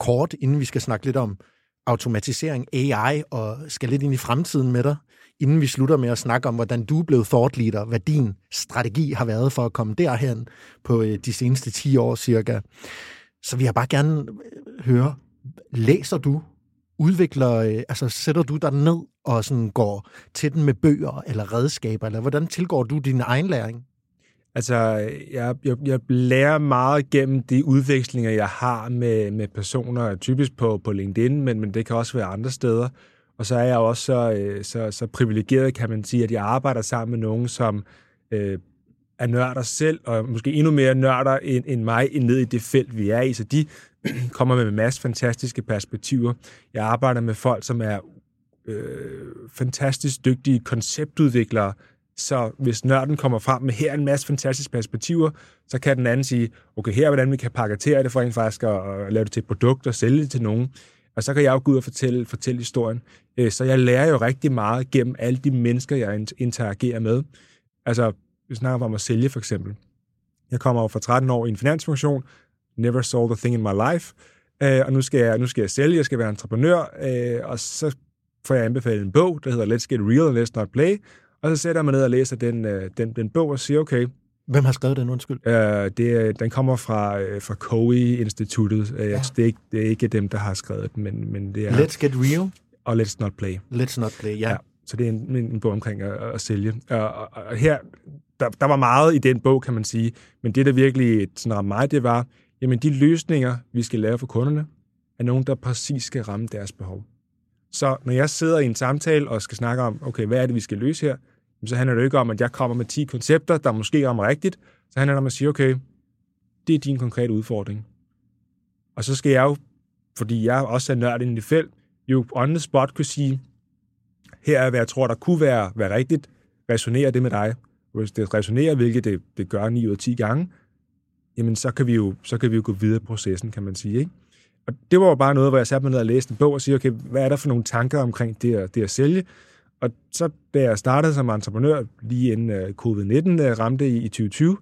kort, inden vi skal snakke lidt om automatisering, AI, og skal lidt ind i fremtiden med dig, inden vi slutter med at snakke om, hvordan du er blevet thought leader, hvad din strategi har været for at komme derhen på øh, de seneste 10 år cirka. Så vi har bare gerne øh, høre, læser du, udvikler, øh, altså sætter du dig ned og sådan går til den med bøger eller redskaber, eller hvordan tilgår du din egen læring? Altså, jeg, jeg, jeg lærer meget gennem de udvekslinger, jeg har med, med personer, typisk på, på LinkedIn, men, men det kan også være andre steder. Og så er jeg også så, øh, så, så privilegeret, kan man sige, at jeg arbejder sammen med nogen, som øh, er nørder selv, og måske endnu mere nørder end, end mig ned i det felt, vi er i. Så de kommer med en masse fantastiske perspektiver. Jeg arbejder med folk, som er øh, fantastisk dygtige konceptudviklere, så hvis nørden kommer frem med her en masse fantastiske perspektiver, så kan den anden sige, okay, her er hvordan vi kan pakketere det for en faktisk at lave det til et produkt og sælge det til nogen. Og så kan jeg jo gå ud og fortælle, fortælle historien. Øh, så jeg lærer jo rigtig meget gennem alle de mennesker, jeg interagerer med. Altså, vi snakker om at sælge for eksempel. Jeg kommer over fra 13 år i en finansfunktion, never sold a thing in my life, øh, og nu skal, jeg, nu skal jeg sælge, jeg skal være entreprenør, øh, og så får jeg anbefalet en bog, der hedder Let's Get Real and Let's Not Play, og så sætter jeg mig ned og læser den, øh, den, den bog og siger, okay, Hvem har skrevet den, undskyld? øh, det, den kommer fra, øh, fra Coe-instituttet. Øh, Ja. det, er ikke, det er ikke dem, der har skrevet den, men, men det er... Let's Get Real, Og Let's Not Play. Let's Not Play, ja. Ja. Så det er en, en, bog omkring at, at sælge. Og, og, og her, der, der var meget i den bog, kan man sige. Men det, der virkelig sådan ramte mig, det var, jamen de løsninger, vi skal lave for kunderne, er nogen, der præcis skal ramme deres behov. Så når jeg sidder i en samtale og skal snakke om, okay, hvad er det, vi skal løse her, så handler det jo ikke om, at jeg kommer med 10 koncepter, der måske rammer rigtigt. Så handler det om at sige, okay, det er din konkrete udfordring. Og så skal jeg jo, fordi jeg også er nørd inden i det felt, jo on the spot kunne sige, her er, hvad jeg tror, der kunne være, være rigtigt. Resonerer det med dig? Hvis det resonerer, hvilket det, det gør 9 ud af 10 gange, jamen så kan vi jo, så kan vi jo gå videre i processen, kan man sige. Ikke? Og det var jo bare noget, hvor jeg satte mig ned og læste en bog og siger, okay, hvad er der for nogle tanker omkring det at, det at sælge? Og så da jeg startede som entreprenør, lige inden øh, covid-19 ramte i, 2020,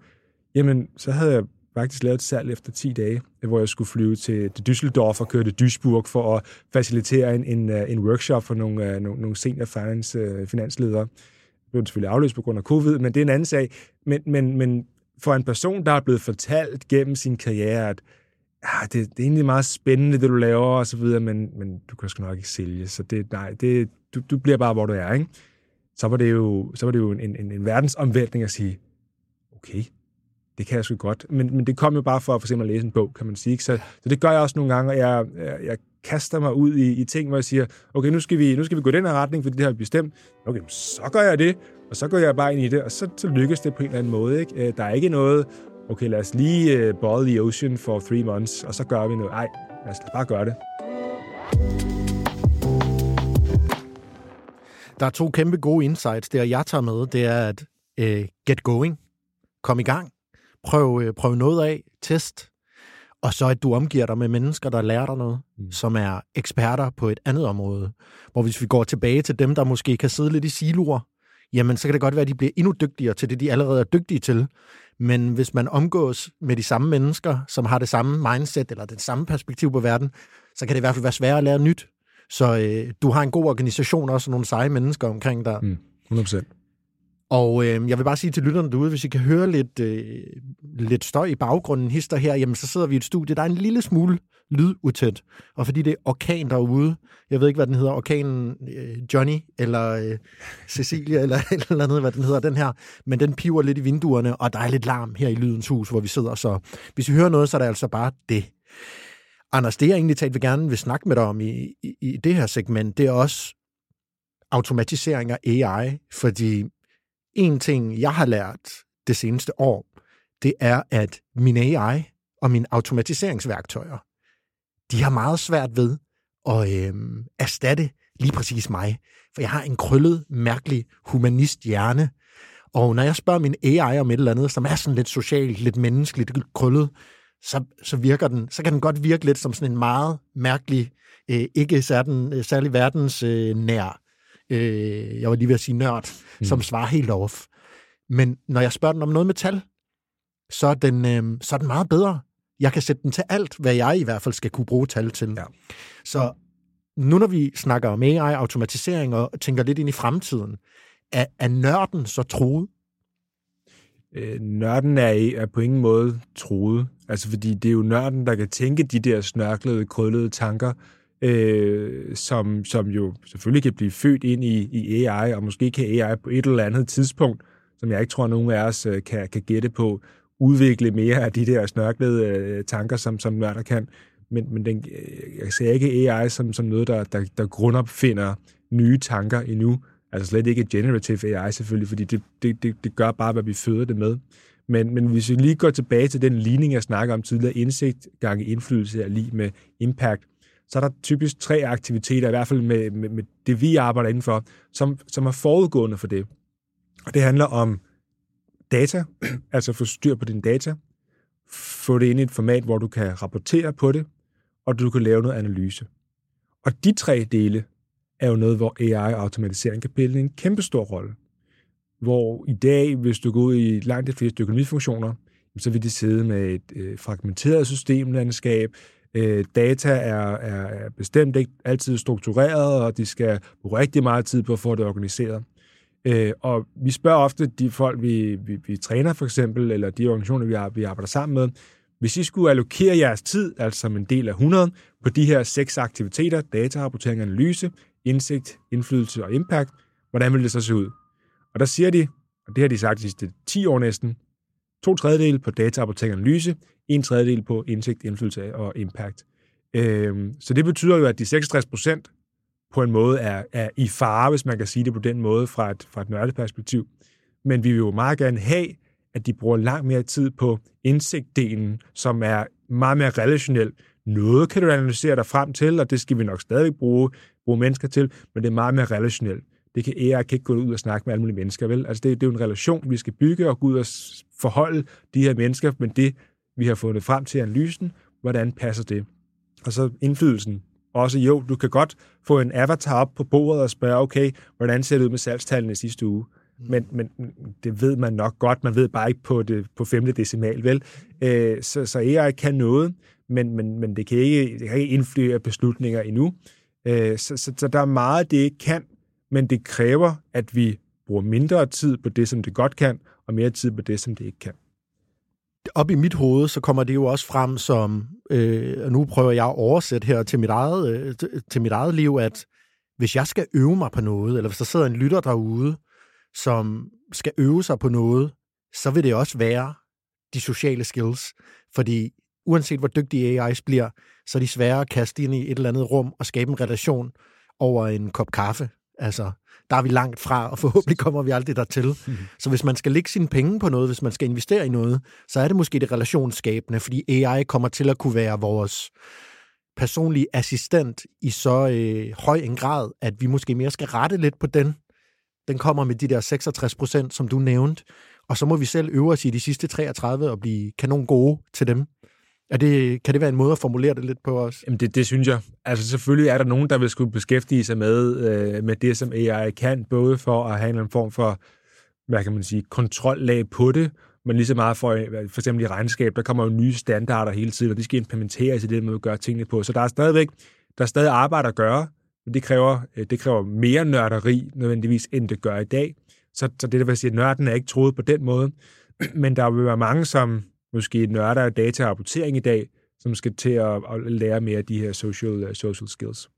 jamen så havde jeg faktisk lavet et salg efter 10 dage, hvor jeg skulle flyve til, til Düsseldorf og køre til Duisburg for at facilitere en, en, øh, en workshop for nogle, øh, nogle, nogle senior finance, finansledere. Det blev selvfølgelig afløst på grund af covid, men det er en anden sag. Men, men, men for en person, der er blevet fortalt gennem sin karriere, at ja, det, det er egentlig meget spændende, det du laver og så videre, men, men du kan sgu nok ikke sælge, så det, nej, det, du, du bliver bare, hvor du er, ikke? Så var det jo, så var det jo en, en, en verdensomvæltning at sige, okay, det kan jeg sgu godt. Men, men det kom jo bare for, for eksempel at læse en bog, kan man sige. Ikke? Så, så det gør jeg også nogle gange, og jeg, jeg, jeg kaster mig ud i, i ting, hvor jeg siger, okay, nu skal vi, nu skal vi gå den her retning, fordi det har vi bestemt. Okay, så gør jeg det, og så går jeg bare ind i det, og så, så lykkes det på en eller anden måde. Ikke? Øh, Der er ikke noget, okay, lad os lige uh, boil the ocean for three months, og så gør vi noget. Nej, lad os bare gøre det. Der er to kæmpe gode insights. Det, jeg tager med, det er at uh, get going. Kom i gang. Prøv, uh, prøv noget af. Test. Og så at du omgiver dig med mennesker, der lærer dig noget, mm. som er eksperter på et andet område. Hvor hvis vi går tilbage til dem, der måske kan sidde lidt i siloer, jamen så kan det godt være, at de bliver endnu dygtigere til det, de allerede er dygtige til. Men hvis man omgås med de samme mennesker, som har det samme mindset eller det samme perspektiv på verden, så kan det i hvert fald være svært at lære nyt. Så øh, du har en god organisation, også nogle seje mennesker omkring dig. Mm. 100 Og øh, jeg vil bare sige til lytterne derude, hvis I kan høre lidt, øh, lidt støj i baggrunden, hister her, jamen så sidder vi i et studie, der er en lille smule lydutæt. Og fordi det er orkan derude, jeg ved ikke, hvad den hedder, orkanen øh, Johnny, eller øh, Cecilia, eller et eller andet, hvad den hedder, den her, men den piver lidt i vinduerne, og der er lidt larm her i Lydens Hus, hvor vi sidder, så hvis I hører noget, så er det altså bare det. Anders, det jeg egentlig talt vil gerne vil snakke med dig om i, i, i det her segment, det er også automatisering af AI, fordi en ting, jeg har lært det seneste år, det er, at min AI og mine automatiseringsværktøjer, de har meget svært ved at øh, erstatte lige præcis mig. For jeg har en krøllet, mærkelig humanist hjerne. Og når jeg spørger min AI om et eller andet, som er sådan lidt socialt, lidt menneskeligt krøllet, så, så virker den, så kan den godt virke lidt som sådan en meget mærkelig, øh, ikke særlig, særlig verdens øh, nær, øh, jeg var lige ved at sige nørd, mm. som svarer helt off. Men når jeg spørger den om noget med tal, så er den, øh, så er den meget bedre. Jeg kan sætte den til alt, hvad jeg i hvert fald skal kunne bruge tal til. Ja. Så nu når vi snakker om AI, automatisering og tænker lidt ind i fremtiden, er, er nørden så truet? Øh, nørden er, er på ingen måde troet. Altså, fordi det er jo nørden, der kan tænke de der snørklede, krøllede tanker, øh, som, som jo selvfølgelig kan blive født ind i, i AI, og måske kan AI på et eller andet tidspunkt, som jeg ikke tror, nogen af os øh, kan, kan gætte på, udvikle mere af de der snørklede øh, tanker, som, som nørder kan. Men, men den, øh, jeg ser ikke AI som, som noget, der, der, der grundopfinder nye tanker endnu. Altså slet ikke generative AI selvfølgelig, fordi det, det, det, det gør bare, hvad vi føder det med. Men, men hvis vi lige går tilbage til den ligning, jeg snakker om tidligere, indsigt gange indflydelse er lige med impact, så er der typisk tre aktiviteter, i hvert fald med, med, med det, vi arbejder indenfor, som, som er forudgående for det. Og det handler om data, altså få styr på dine data, få det ind i et format, hvor du kan rapportere på det, og du kan lave noget analyse. Og de tre dele er jo noget, hvor AI og automatisering kan spille en kæmpe stor rolle. Hvor i dag, hvis du går ud i langt de fleste økonomifunktioner, så vil de sidde med et øh, fragmenteret systemlandskab. Øh, data er, er, er bestemt ikke altid struktureret, og de skal bruge rigtig meget tid på at få det organiseret. Øh, og vi spørger ofte de folk, vi, vi, vi træner for eksempel, eller de organisationer, vi, har, vi arbejder sammen med, hvis I skulle allokere jeres tid, altså som en del af 100, på de her seks aktiviteter, data, rapportering, analyse, indsigt, indflydelse og impact, hvordan vil det så se ud? Og der siger de, og det har de sagt de sidste 10 år næsten, to tredjedel på data, rapportering og analyse, en tredjedel på indsigt, indflydelse og impact. Øhm, så det betyder jo, at de 66 procent på en måde er, er i fare, hvis man kan sige det på den måde, fra et, fra et nørdeperspektiv. Men vi vil jo meget gerne have, at de bruger langt mere tid på indsigtdelen, som er meget mere relationel. Noget kan du analysere dig frem til, og det skal vi nok stadig bruge, bruge mennesker til, men det er meget mere relationelt. Det kan AI kan ikke gå ud og snakke med alle mulige mennesker, vel? Altså det, det er jo en relation, vi skal bygge og gå ud og forholde de her mennesker, men det, vi har fundet frem til analysen, hvordan passer det? Og så indflydelsen. Også jo, du kan godt få en avatar op på bordet og spørge, okay, hvordan ser det ud med salgstallene sidste uge? Men, men det ved man nok godt. Man ved bare ikke på, det, på femte decimal, vel? Øh, så, så AI kan noget, men, men, men det, kan ikke, det kan ikke indflyde beslutninger endnu. Øh, så, så, så der er meget, det ikke kan, men det kræver, at vi bruger mindre tid på det, som det godt kan, og mere tid på det, som det ikke kan. Op i mit hoved, så kommer det jo også frem som, øh, og nu prøver jeg at oversætte her til mit, eget, øh, til mit eget liv, at hvis jeg skal øve mig på noget, eller hvis der sidder en lytter derude, som skal øve sig på noget, så vil det også være de sociale skills. Fordi uanset hvor dygtige AI's bliver, så er de svære at kaste ind i et eller andet rum og skabe en relation over en kop kaffe. Altså, der er vi langt fra, og forhåbentlig kommer vi aldrig dertil. Mm. Så hvis man skal lægge sine penge på noget, hvis man skal investere i noget, så er det måske det relationsskabende, fordi AI kommer til at kunne være vores personlige assistent i så øh, høj en grad, at vi måske mere skal rette lidt på den. Den kommer med de der 66 procent, som du nævnte, og så må vi selv øve os i de sidste 33 og blive kanon gode til dem. Er det, kan det være en måde at formulere det lidt på os? Jamen det, det synes jeg. Altså selvfølgelig er der nogen, der vil skulle beskæftige sig med, øh, med det, som AI kan, både for at have en form for, hvad kan man sige, kontrollag på det, men lige så meget for, for eksempel i regnskab, der kommer jo nye standarder hele tiden, og de skal implementeres i det, man gør tingene på. Så der er stadigvæk der er stadig arbejde at gøre, men det kræver, øh, det kræver mere nørderi nødvendigvis, end det gør i dag. Så, så det der vil sige, at nørden er ikke troet på den måde, men der vil være mange, som måske nørder af data og rapportering i dag, som skal til at, at lære mere af de her social, uh, social skills.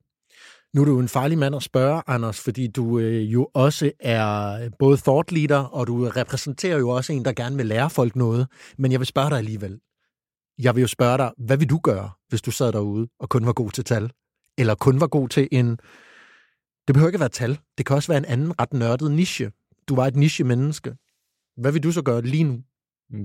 Nu er du en farlig mand at spørge, Anders, fordi du øh, jo også er både thought leader, og du repræsenterer jo også en, der gerne vil lære folk noget. Men jeg vil spørge dig alligevel. Jeg vil jo spørge dig, hvad vil du gøre, hvis du sad derude og kun var god til tal? Eller kun var god til en... Det behøver ikke være tal. Det kan også være en anden ret nørdet niche. Du var et niche-menneske. Hvad vil du så gøre lige nu?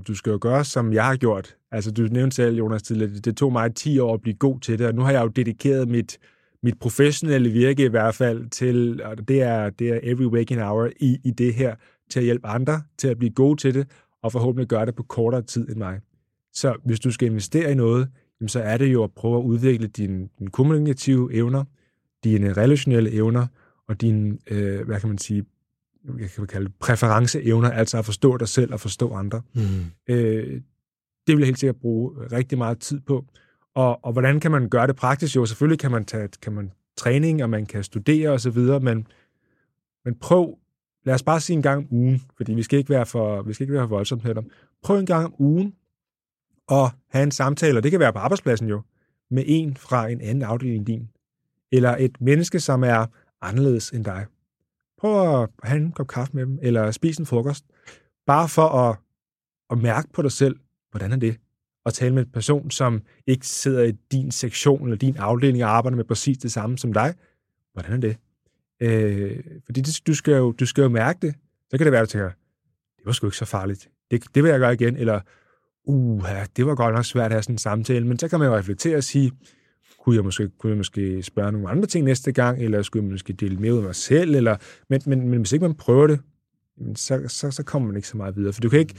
Du skal jo gøre, som jeg har gjort. Altså, du nævnte selv, Jonas, tidligere, det tog mig 10 år at blive god til det, og nu har jeg jo dedikeret mit, mit professionelle virke i hvert fald til, og det er, det er every waking hour i, i det her, til at hjælpe andre til at blive gode til det, og forhåbentlig gøre det på kortere tid end mig. Så hvis du skal investere i noget, så er det jo at prøve at udvikle dine, dine kommunikative evner, dine relationelle evner, og dine, øh, hvad kan man sige, jeg kan kalde præferenceevner, altså at forstå dig selv og forstå andre. Mm. Øh, det vil jeg helt sikkert bruge rigtig meget tid på. Og, og hvordan kan man gøre det praktisk? Jo, selvfølgelig kan man tage kan man træning, og man kan studere osv., men, men prøv, lad os bare sige en gang om ugen, fordi vi skal ikke være for, vi skal ikke være for voldsomt her. Prøv en gang om ugen at have en samtale, og det kan være på arbejdspladsen jo, med en fra en anden afdeling end din. Eller et menneske, som er anderledes end dig. Prøv at have en kop kaffe med dem, eller spise en frokost. Bare for at, at mærke på dig selv, hvordan er det? At tale med en person, som ikke sidder i din sektion eller din afdeling og arbejder med præcis det samme som dig. Hvordan er det? Øh, fordi det, du, skal jo, du skal jo mærke det. Så kan det være, at du tænker, det var sgu ikke så farligt. Det, det vil jeg gøre igen. Eller, uh, det var godt nok svært at have sådan en samtale. Men så kan man jo reflektere og sige, kunne jeg måske, kunne jeg måske spørge nogle andre ting næste gang, eller skulle jeg måske dele mere ud af mig selv, eller, men, men, men hvis ikke man prøver det, så, så, så kommer man ikke så meget videre. For du kan ikke,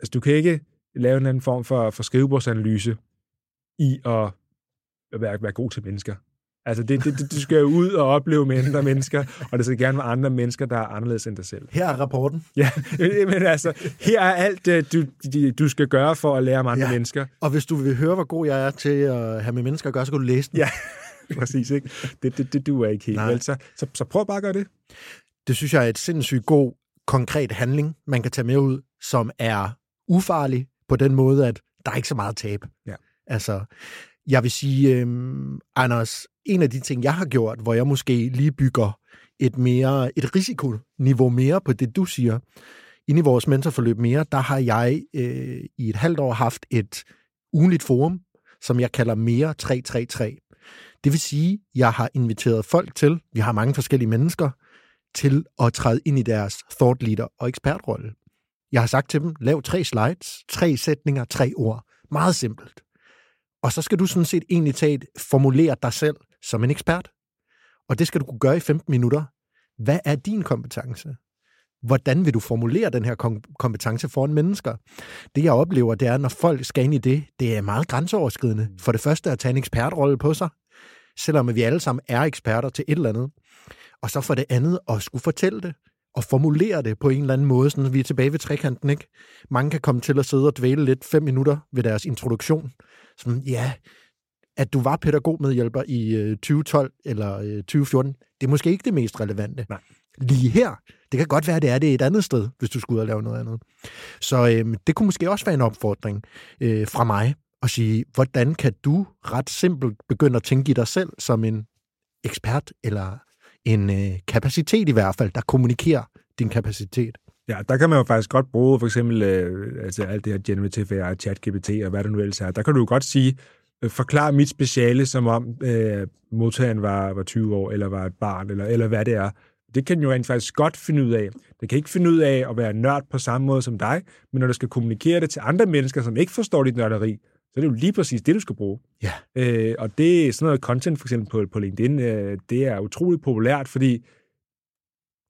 altså, du kan ikke lave en anden form for, for skrivebordsanalyse i at være, være god til mennesker. Altså, det, det, du skal jo ud og opleve med andre mennesker, og det skal gerne være andre mennesker, der er anderledes end dig selv. Her er rapporten. Ja, men altså, her er alt, øh, du, du skal gøre for at lære om andre ja. mennesker. Og hvis du vil høre, hvor god jeg er til at have med mennesker at gøre, så kan du læse den. Ja, præcis. Ikke? Det, det, det duer ikke helt. Vel? Så, så, så prøv bare at gøre det. Det synes jeg er et sindssygt god, konkret handling, man kan tage med ud, som er ufarlig på den måde, at der er ikke så meget tab. Ja. Altså, jeg vil sige, øhm, Anders, en af de ting, jeg har gjort, hvor jeg måske lige bygger et mere et risikoniveau mere på det, du siger, inde i vores mentorforløb mere, der har jeg øh, i et halvt år haft et ugenligt forum, som jeg kalder mere 333. Det vil sige, jeg har inviteret folk til, vi har mange forskellige mennesker, til at træde ind i deres thought leader og ekspertrolle. Jeg har sagt til dem, lav tre slides, tre sætninger, tre ord. Meget simpelt. Og så skal du sådan set egentlig tage et, formulere dig selv som en ekspert. Og det skal du kunne gøre i 15 minutter. Hvad er din kompetence? Hvordan vil du formulere den her kom- kompetence foran mennesker? Det jeg oplever, det er, når folk skal ind i det, det er meget grænseoverskridende. For det første at tage en ekspertrolle på sig, selvom vi alle sammen er eksperter til et eller andet. Og så for det andet at skulle fortælle det og formulere det på en eller anden måde, sådan vi er tilbage ved trekanten, ikke? Mange kan komme til at sidde og dvæle lidt fem minutter ved deres introduktion. Sådan, ja, at du var pædagogmedhjælper i øh, 2012 eller øh, 2014, det er måske ikke det mest relevante. Nej. Lige her, det kan godt være, det er det et andet sted, hvis du skulle ud og lave noget andet. Så øh, det kunne måske også være en opfordring øh, fra mig at sige, hvordan kan du ret simpelt begynde at tænke i dig selv som en ekspert eller en øh, kapacitet i hvert fald, der kommunikerer din kapacitet. Ja, der kan man jo faktisk godt bruge for eksempel øh, altså alt det her generative AI, ChatGPT og hvad det nu ellers er. Der kan du jo godt sige, øh, forklar mit speciale, som om øh, modtageren var, var 20 år, eller var et barn, eller, eller hvad det er. Det kan den jo rent faktisk godt finde ud af. Det kan ikke finde ud af at være nørd på samme måde som dig, men når du skal kommunikere det til andre mennesker, som ikke forstår dit nørderi, så er det jo lige præcis det, du skal bruge. Ja. Øh, og det er sådan noget content, for eksempel på, på LinkedIn, øh, det er utroligt populært, fordi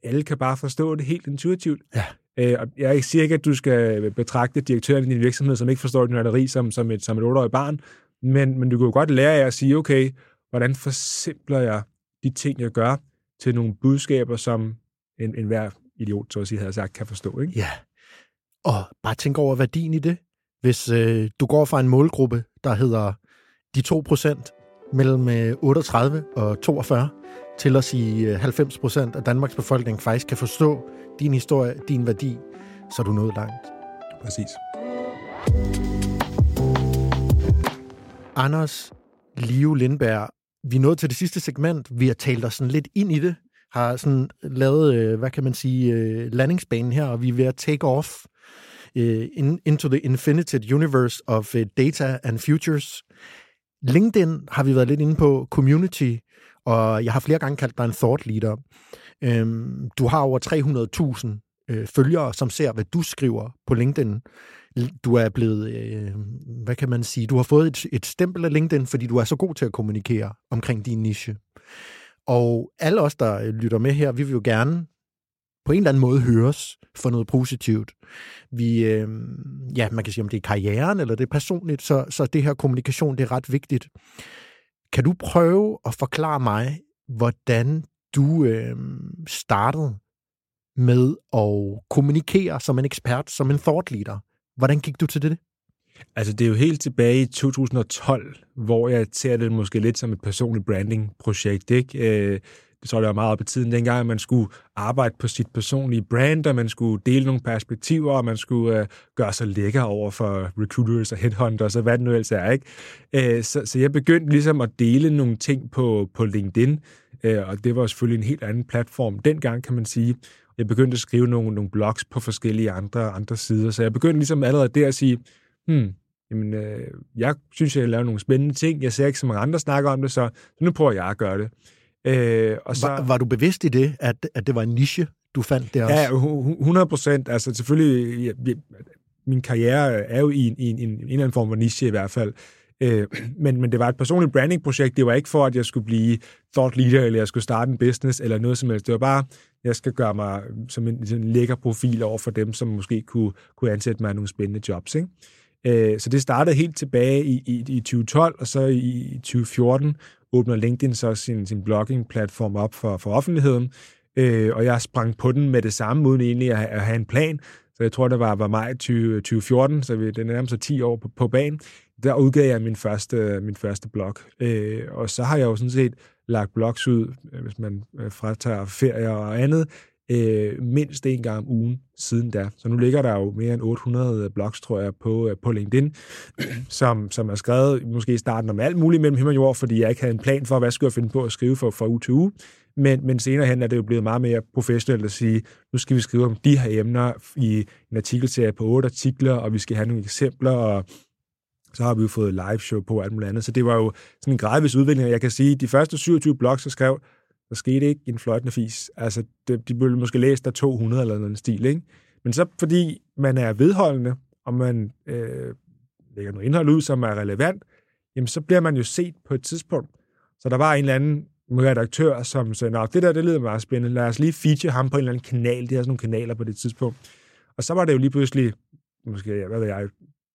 alle kan bare forstå det helt intuitivt. Ja. Øh, og jeg siger ikke, at du skal betragte direktøren i din virksomhed, som ikke forstår din nørderi, som, som et, som et 8-årigt barn, men, men du kan jo godt lære af at sige, okay, hvordan forsimpler jeg de ting, jeg gør, til nogle budskaber, som en, en hver idiot, så at sige, havde sagt, kan forstå. Ikke? Ja. Og bare tænk over værdien i det. Hvis øh, du går fra en målgruppe, der hedder de 2% mellem øh, 38 og 42, til at sige øh, 90% af Danmarks befolkning faktisk kan forstå din historie, din værdi, så er du nået langt. Præcis. Anders Liv Lindberg, vi er nået til det sidste segment. Vi har talt os sådan lidt ind i det, har sådan lavet, øh, hvad kan man sige, øh, landingsbanen her, og vi er ved at take off øh, into the infinite universe of data and futures. LinkedIn har vi været lidt inde på, community, og jeg har flere gange kaldt dig en thought leader. Øhm, du har over 300.000 følgere, som ser, hvad du skriver på LinkedIn. Du er blevet, øh, hvad kan man sige, du har fået et, et stempel af LinkedIn, fordi du er så god til at kommunikere omkring din niche. Og alle os, der øh, lytter med her, vi vil jo gerne på en eller anden måde høres for noget positivt. Vi, øh, ja, man kan sige, om det er karrieren eller det er personligt, så, så det her kommunikation, det er ret vigtigt. Kan du prøve at forklare mig, hvordan du øh, startede med at kommunikere som en ekspert, som en thought leader? Hvordan gik du til det? Altså, det er jo helt tilbage i 2012, hvor jeg ser det måske lidt som et personligt branding-projekt, ikke? Øh, det tror jeg, det var meget op i tiden dengang, at man skulle arbejde på sit personlige brand, og man skulle dele nogle perspektiver, og man skulle øh, gøre sig lækker over for recruiters og headhunters og hvad det nu ellers er. Ikke? Øh, så, så jeg begyndte ligesom at dele nogle ting på, på LinkedIn, øh, og det var selvfølgelig en helt anden platform dengang, kan man sige. Jeg begyndte at skrive nogle, nogle blogs på forskellige andre, andre sider, så jeg begyndte ligesom allerede der at sige, hmm, jamen, øh, jeg synes, jeg laver nogle spændende ting, jeg ser ikke så mange andre snakke om det, så, så nu prøver jeg at gøre det. Øh, og så, var, var du bevidst i det, at, at det var en niche, du fandt der også? Ja, 100 procent. Altså selvfølgelig, jeg, jeg, min karriere er jo i en, i en, en, en eller anden form for niche i hvert fald. Øh, men, men det var et personligt branding-projekt. Det var ikke for, at jeg skulle blive thought leader, eller jeg skulle starte en business, eller noget som helst. Det var bare, jeg skal gøre mig som en, sådan en lækker profil over for dem, som måske kunne, kunne ansætte mig nogle spændende jobs. Ikke? Øh, så det startede helt tilbage i, i, i 2012, og så i 2014 åbner LinkedIn så sin, sin blogging-platform op for, for offentligheden, øh, og jeg sprang på den med det samme, uden egentlig at have, at have en plan. Så jeg tror, det var, var maj 20, 2014, så det er nærmest 10 år på, på banen. Der udgav jeg min første, min første blog. Øh, og så har jeg jo sådan set lagt blogs ud, øh, hvis man øh, fratager ferier og andet, øh, mindst en gang om ugen siden da. Så nu ligger der jo mere end 800 øh, blogs, tror jeg, på, på LinkedIn, som, som er skrevet måske i starten om alt muligt mellem himmel og jord, fordi jeg ikke havde en plan for, hvad skulle jeg finde på at skrive for, for uge til uge. Men, men senere hen er det jo blevet meget mere professionelt at sige, nu skal vi skrive om de her emner i en artikelserie på otte artikler, og vi skal have nogle eksempler, og så har vi jo fået live show på og alt muligt andet. Så det var jo sådan en gradvis udvikling. Jeg kan sige, at de første 27 blogs, jeg skrev, der skete ikke en fløjtende fis. Altså, det, de blev måske læst af 200 eller noget stil, ikke? Men så fordi man er vedholdende, og man øh, lægger noget indhold ud, som er relevant, jamen så bliver man jo set på et tidspunkt. Så der var en eller anden redaktør, som sagde, det der, det lyder meget spændende, lad os lige feature ham på en eller anden kanal, det er sådan nogle kanaler på det tidspunkt. Og så var det jo lige pludselig, måske, hvad ved jeg,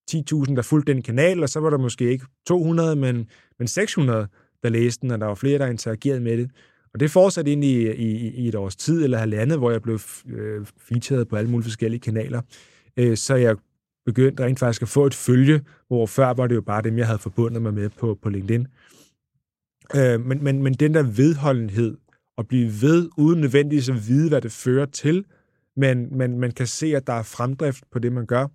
10.000, der fulgte den kanal, og så var der måske ikke 200, men, men 600, der læste den, og der var flere, der interagerede med det. Og det fortsatte ind i, i, i et års tid eller halvandet, hvor jeg blev øh, featured på alle mulige forskellige kanaler. Øh, så jeg begyndte rent faktisk at få et følge, hvor før var det jo bare dem, jeg havde forbundet mig med på, på LinkedIn. Øh, men, men, men den der vedholdenhed, at blive ved, uden nødvendigvis at vide, hvad det fører til, men, men man kan se, at der er fremdrift på det, man gør,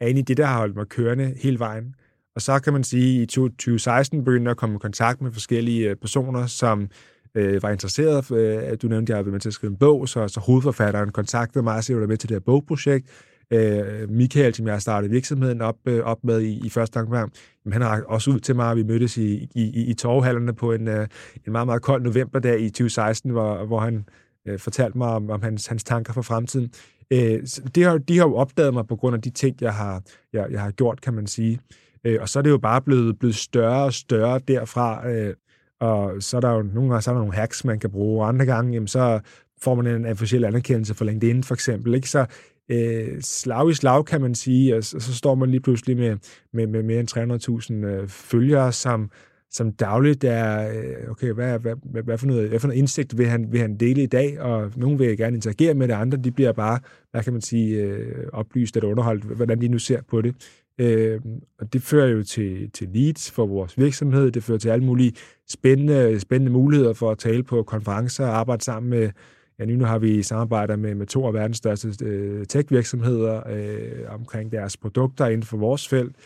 er egentlig det, der har holdt mig kørende hele vejen. Og så kan man sige, at i 2016 begyndte jeg at komme i kontakt med forskellige øh, personer, som øh, var interesseret. Øh, du nævnte, at jeg havde været med til at skrive en bog, så, så hovedforfatteren kontaktede mig og sagde, at jeg var med til det her bogprojekt. Øh, Michael, som jeg har startet virksomheden op, øh, op med i, i første omgang, men han har også ud til mig, at vi mødtes i, i, i, i torvhallerne på en, øh, en meget, meget kold novemberdag i 2016, hvor, hvor han øh, fortalte mig om, om hans, hans tanker for fremtiden. Øh, det har, de har jo opdaget mig på grund af de ting, jeg har, jeg, jeg har gjort, kan man sige. Øh, og så er det jo bare blevet, blevet større og større derfra. Øh, og så er der jo nogle gange så er der nogle hacks, man kan bruge, og andre gange, jamen, så får man en officiel anerkendelse for LinkedIn, for eksempel. Ikke? Så øh, slag i slag, kan man sige, og så, så står man lige pludselig med, med, med mere end 300.000 øh, følgere, som, som dagligt er, øh, okay, hvad, hvad, hvad, hvad, for noget, hvad for noget indsigt vil han, vil han dele i dag, og nogen vil gerne interagere med det, andre de bliver bare, hvad kan man sige, øh, oplyst eller underholdt, hvordan de nu ser på det. Øh, og det fører jo til, til leads for vores virksomhed, det fører til alle mulige spændende, spændende muligheder for at tale på konferencer og arbejde sammen med, ja, nu har vi samarbejder med, med to af verdens største øh, tech-virksomheder øh, omkring deres produkter inden for vores felt,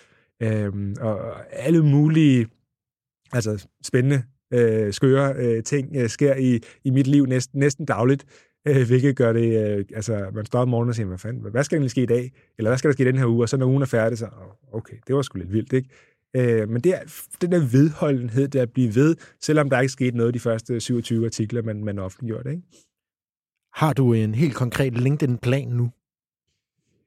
øh, og alle mulige altså spændende, øh, skøre øh, ting øh, sker i, i mit liv næsten, næsten dagligt, øh, hvilket gør det, øh, altså man står om morgenen og siger, hvad fanden, hvad skal egentlig ske i dag? Eller hvad skal der ske i den her uge? Og så når ugen er færdig, så okay, det var sgu lidt vildt, ikke? Øh, men det er den der vedholdenhed, der at blive ved, selvom der ikke skete noget de første 27 artikler, man, man offentliggjorde, ikke? Har du en helt konkret LinkedIn-plan nu?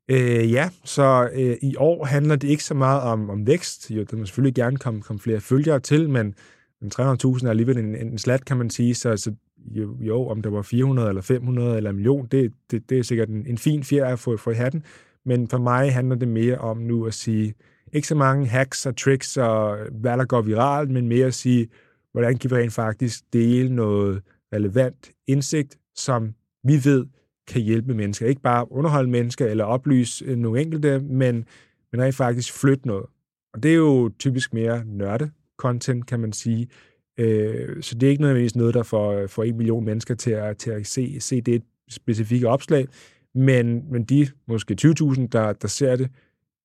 Øh, ja, så øh, i år handler det ikke så meget om, om vækst. Jo, der må selvfølgelig gerne komme, komme flere følgere til, men, 300.000 er alligevel en, en slat, kan man sige. Så, så jo, jo, om der var 400 eller 500 eller en million, det, det, det er sikkert en, en fin fjer at få, få i hatten. Men for mig handler det mere om nu at sige, ikke så mange hacks og tricks og hvad der går viralt, men mere at sige, hvordan kan vi rent faktisk dele noget relevant indsigt, som vi ved kan hjælpe mennesker. Ikke bare underholde mennesker eller oplyse øh, nogle enkelte, men, men rent faktisk flytte noget. Og det er jo typisk mere nørde-content, kan man sige. Øh, så det er ikke nødvendigvis noget, der får, øh, får en million mennesker til at, til at se, se det specifikke opslag, men, men de måske 20.000, der, der ser det,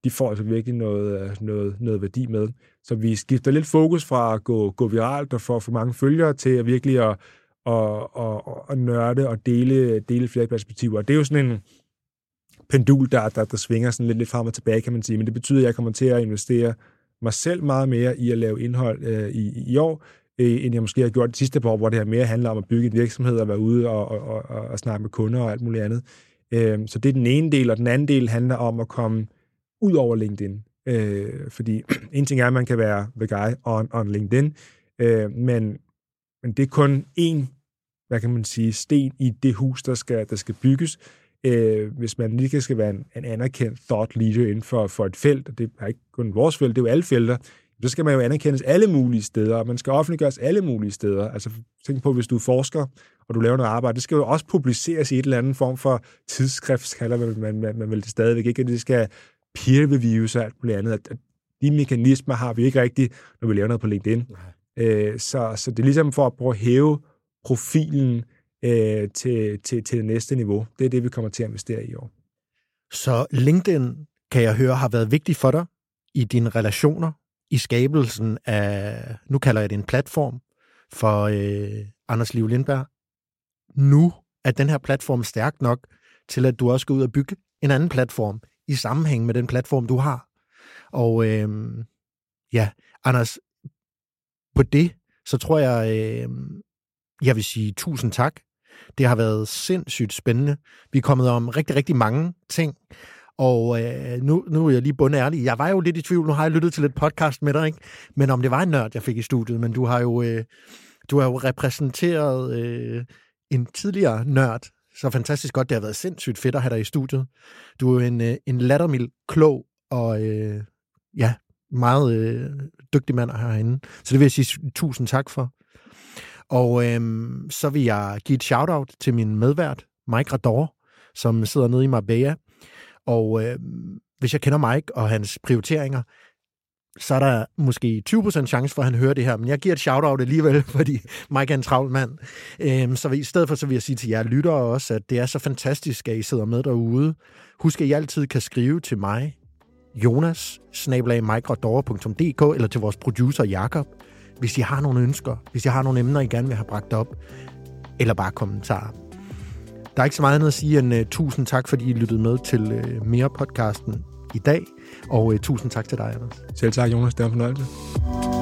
de får altså virkelig noget, øh, noget, noget værdi med. Så vi skifter lidt fokus fra at gå, gå viralt og få for mange følgere til at virkelig at, og, og, og nørde og dele, dele flere perspektiver. Og det er jo sådan en pendul, der, der, der svinger sådan lidt, lidt frem og tilbage, kan man sige. Men det betyder, at jeg kommer til at investere mig selv meget mere i at lave indhold øh, i, i år, øh, end jeg måske har gjort de sidste par år, hvor det her mere handler om at bygge en virksomhed og være ude og, og, og, og snakke med kunder og alt muligt andet. Øh, så det er den ene del, og den anden del handler om at komme ud over LinkedIn. Øh, fordi en ting er, at man kan være the guy on, on LinkedIn, øh, men men det er kun én, hvad kan man sige, sten i det hus, der skal, der skal bygges. Øh, hvis man lige skal være en, en anerkendt thought leader inden for, for et felt, og det er ikke kun vores felt, det er jo alle felter, så skal man jo anerkendes alle mulige steder, og man skal offentliggøres alle mulige steder. Altså tænk på, hvis du er forsker, og du laver noget arbejde, det skal jo også publiceres i et eller andet form for tidsskrift, kalder man, man, man, man vel det stadigvæk ikke, at det skal peer reviews og alt muligt andet. At, de mekanismer har vi ikke rigtigt, når vi laver noget på LinkedIn. Øh, så, så det er ligesom for at prøve at hæve profilen øh, til, til, til det næste niveau. Det er det, vi kommer til at investere i år. Så LinkedIn, kan jeg høre, har været vigtig for dig i dine relationer, i skabelsen af, nu kalder jeg det en platform, for øh, Anders Liv Lindberg. Nu er den her platform stærk nok til, at du også skal ud og bygge en anden platform i sammenhæng med den platform, du har. Og øh, ja, Anders, på det, så tror jeg, øh, jeg vil sige tusind tak. Det har været sindssygt spændende. Vi er kommet om rigtig, rigtig mange ting. Og øh, nu, nu er jeg lige bundet ærlig. Jeg var jo lidt i tvivl. Nu har jeg lyttet til et podcast med dig, ikke? Men om det var en nørd, jeg fik i studiet. Men du har jo, øh, du har jo repræsenteret øh, en tidligere nørd, så fantastisk godt. Det har været sindssygt fedt at have dig i studiet. Du er en, øh, en lattermild, klog og øh, ja, meget øh, dygtig mand herinde. Så det vil jeg sige tusind tak for. Og øh, så vil jeg give et shout-out til min medvært, Mike Rador, som sidder nede i Marbella. Og øh, hvis jeg kender Mike og hans prioriteringer, så er der måske 20% chance for, at han hører det her. Men jeg giver et shout-out alligevel, fordi Mike er en travl mand. Øhm, så i stedet for, så vil jeg sige til jer lyttere også, at det er så fantastisk, at I sidder med derude. Husk, at I altid kan skrive til mig, Jonas, eller til vores producer Jakob, hvis I har nogle ønsker, hvis I har nogle emner, I gerne vil have bragt op, eller bare kommentarer. Der er ikke så meget andet at sige end uh, tusind tak, fordi I lyttede med til uh, mere podcasten i dag. Og uh, tusind tak til dig, Anders. Selv tak, Jonas. Det var en fornøjelse.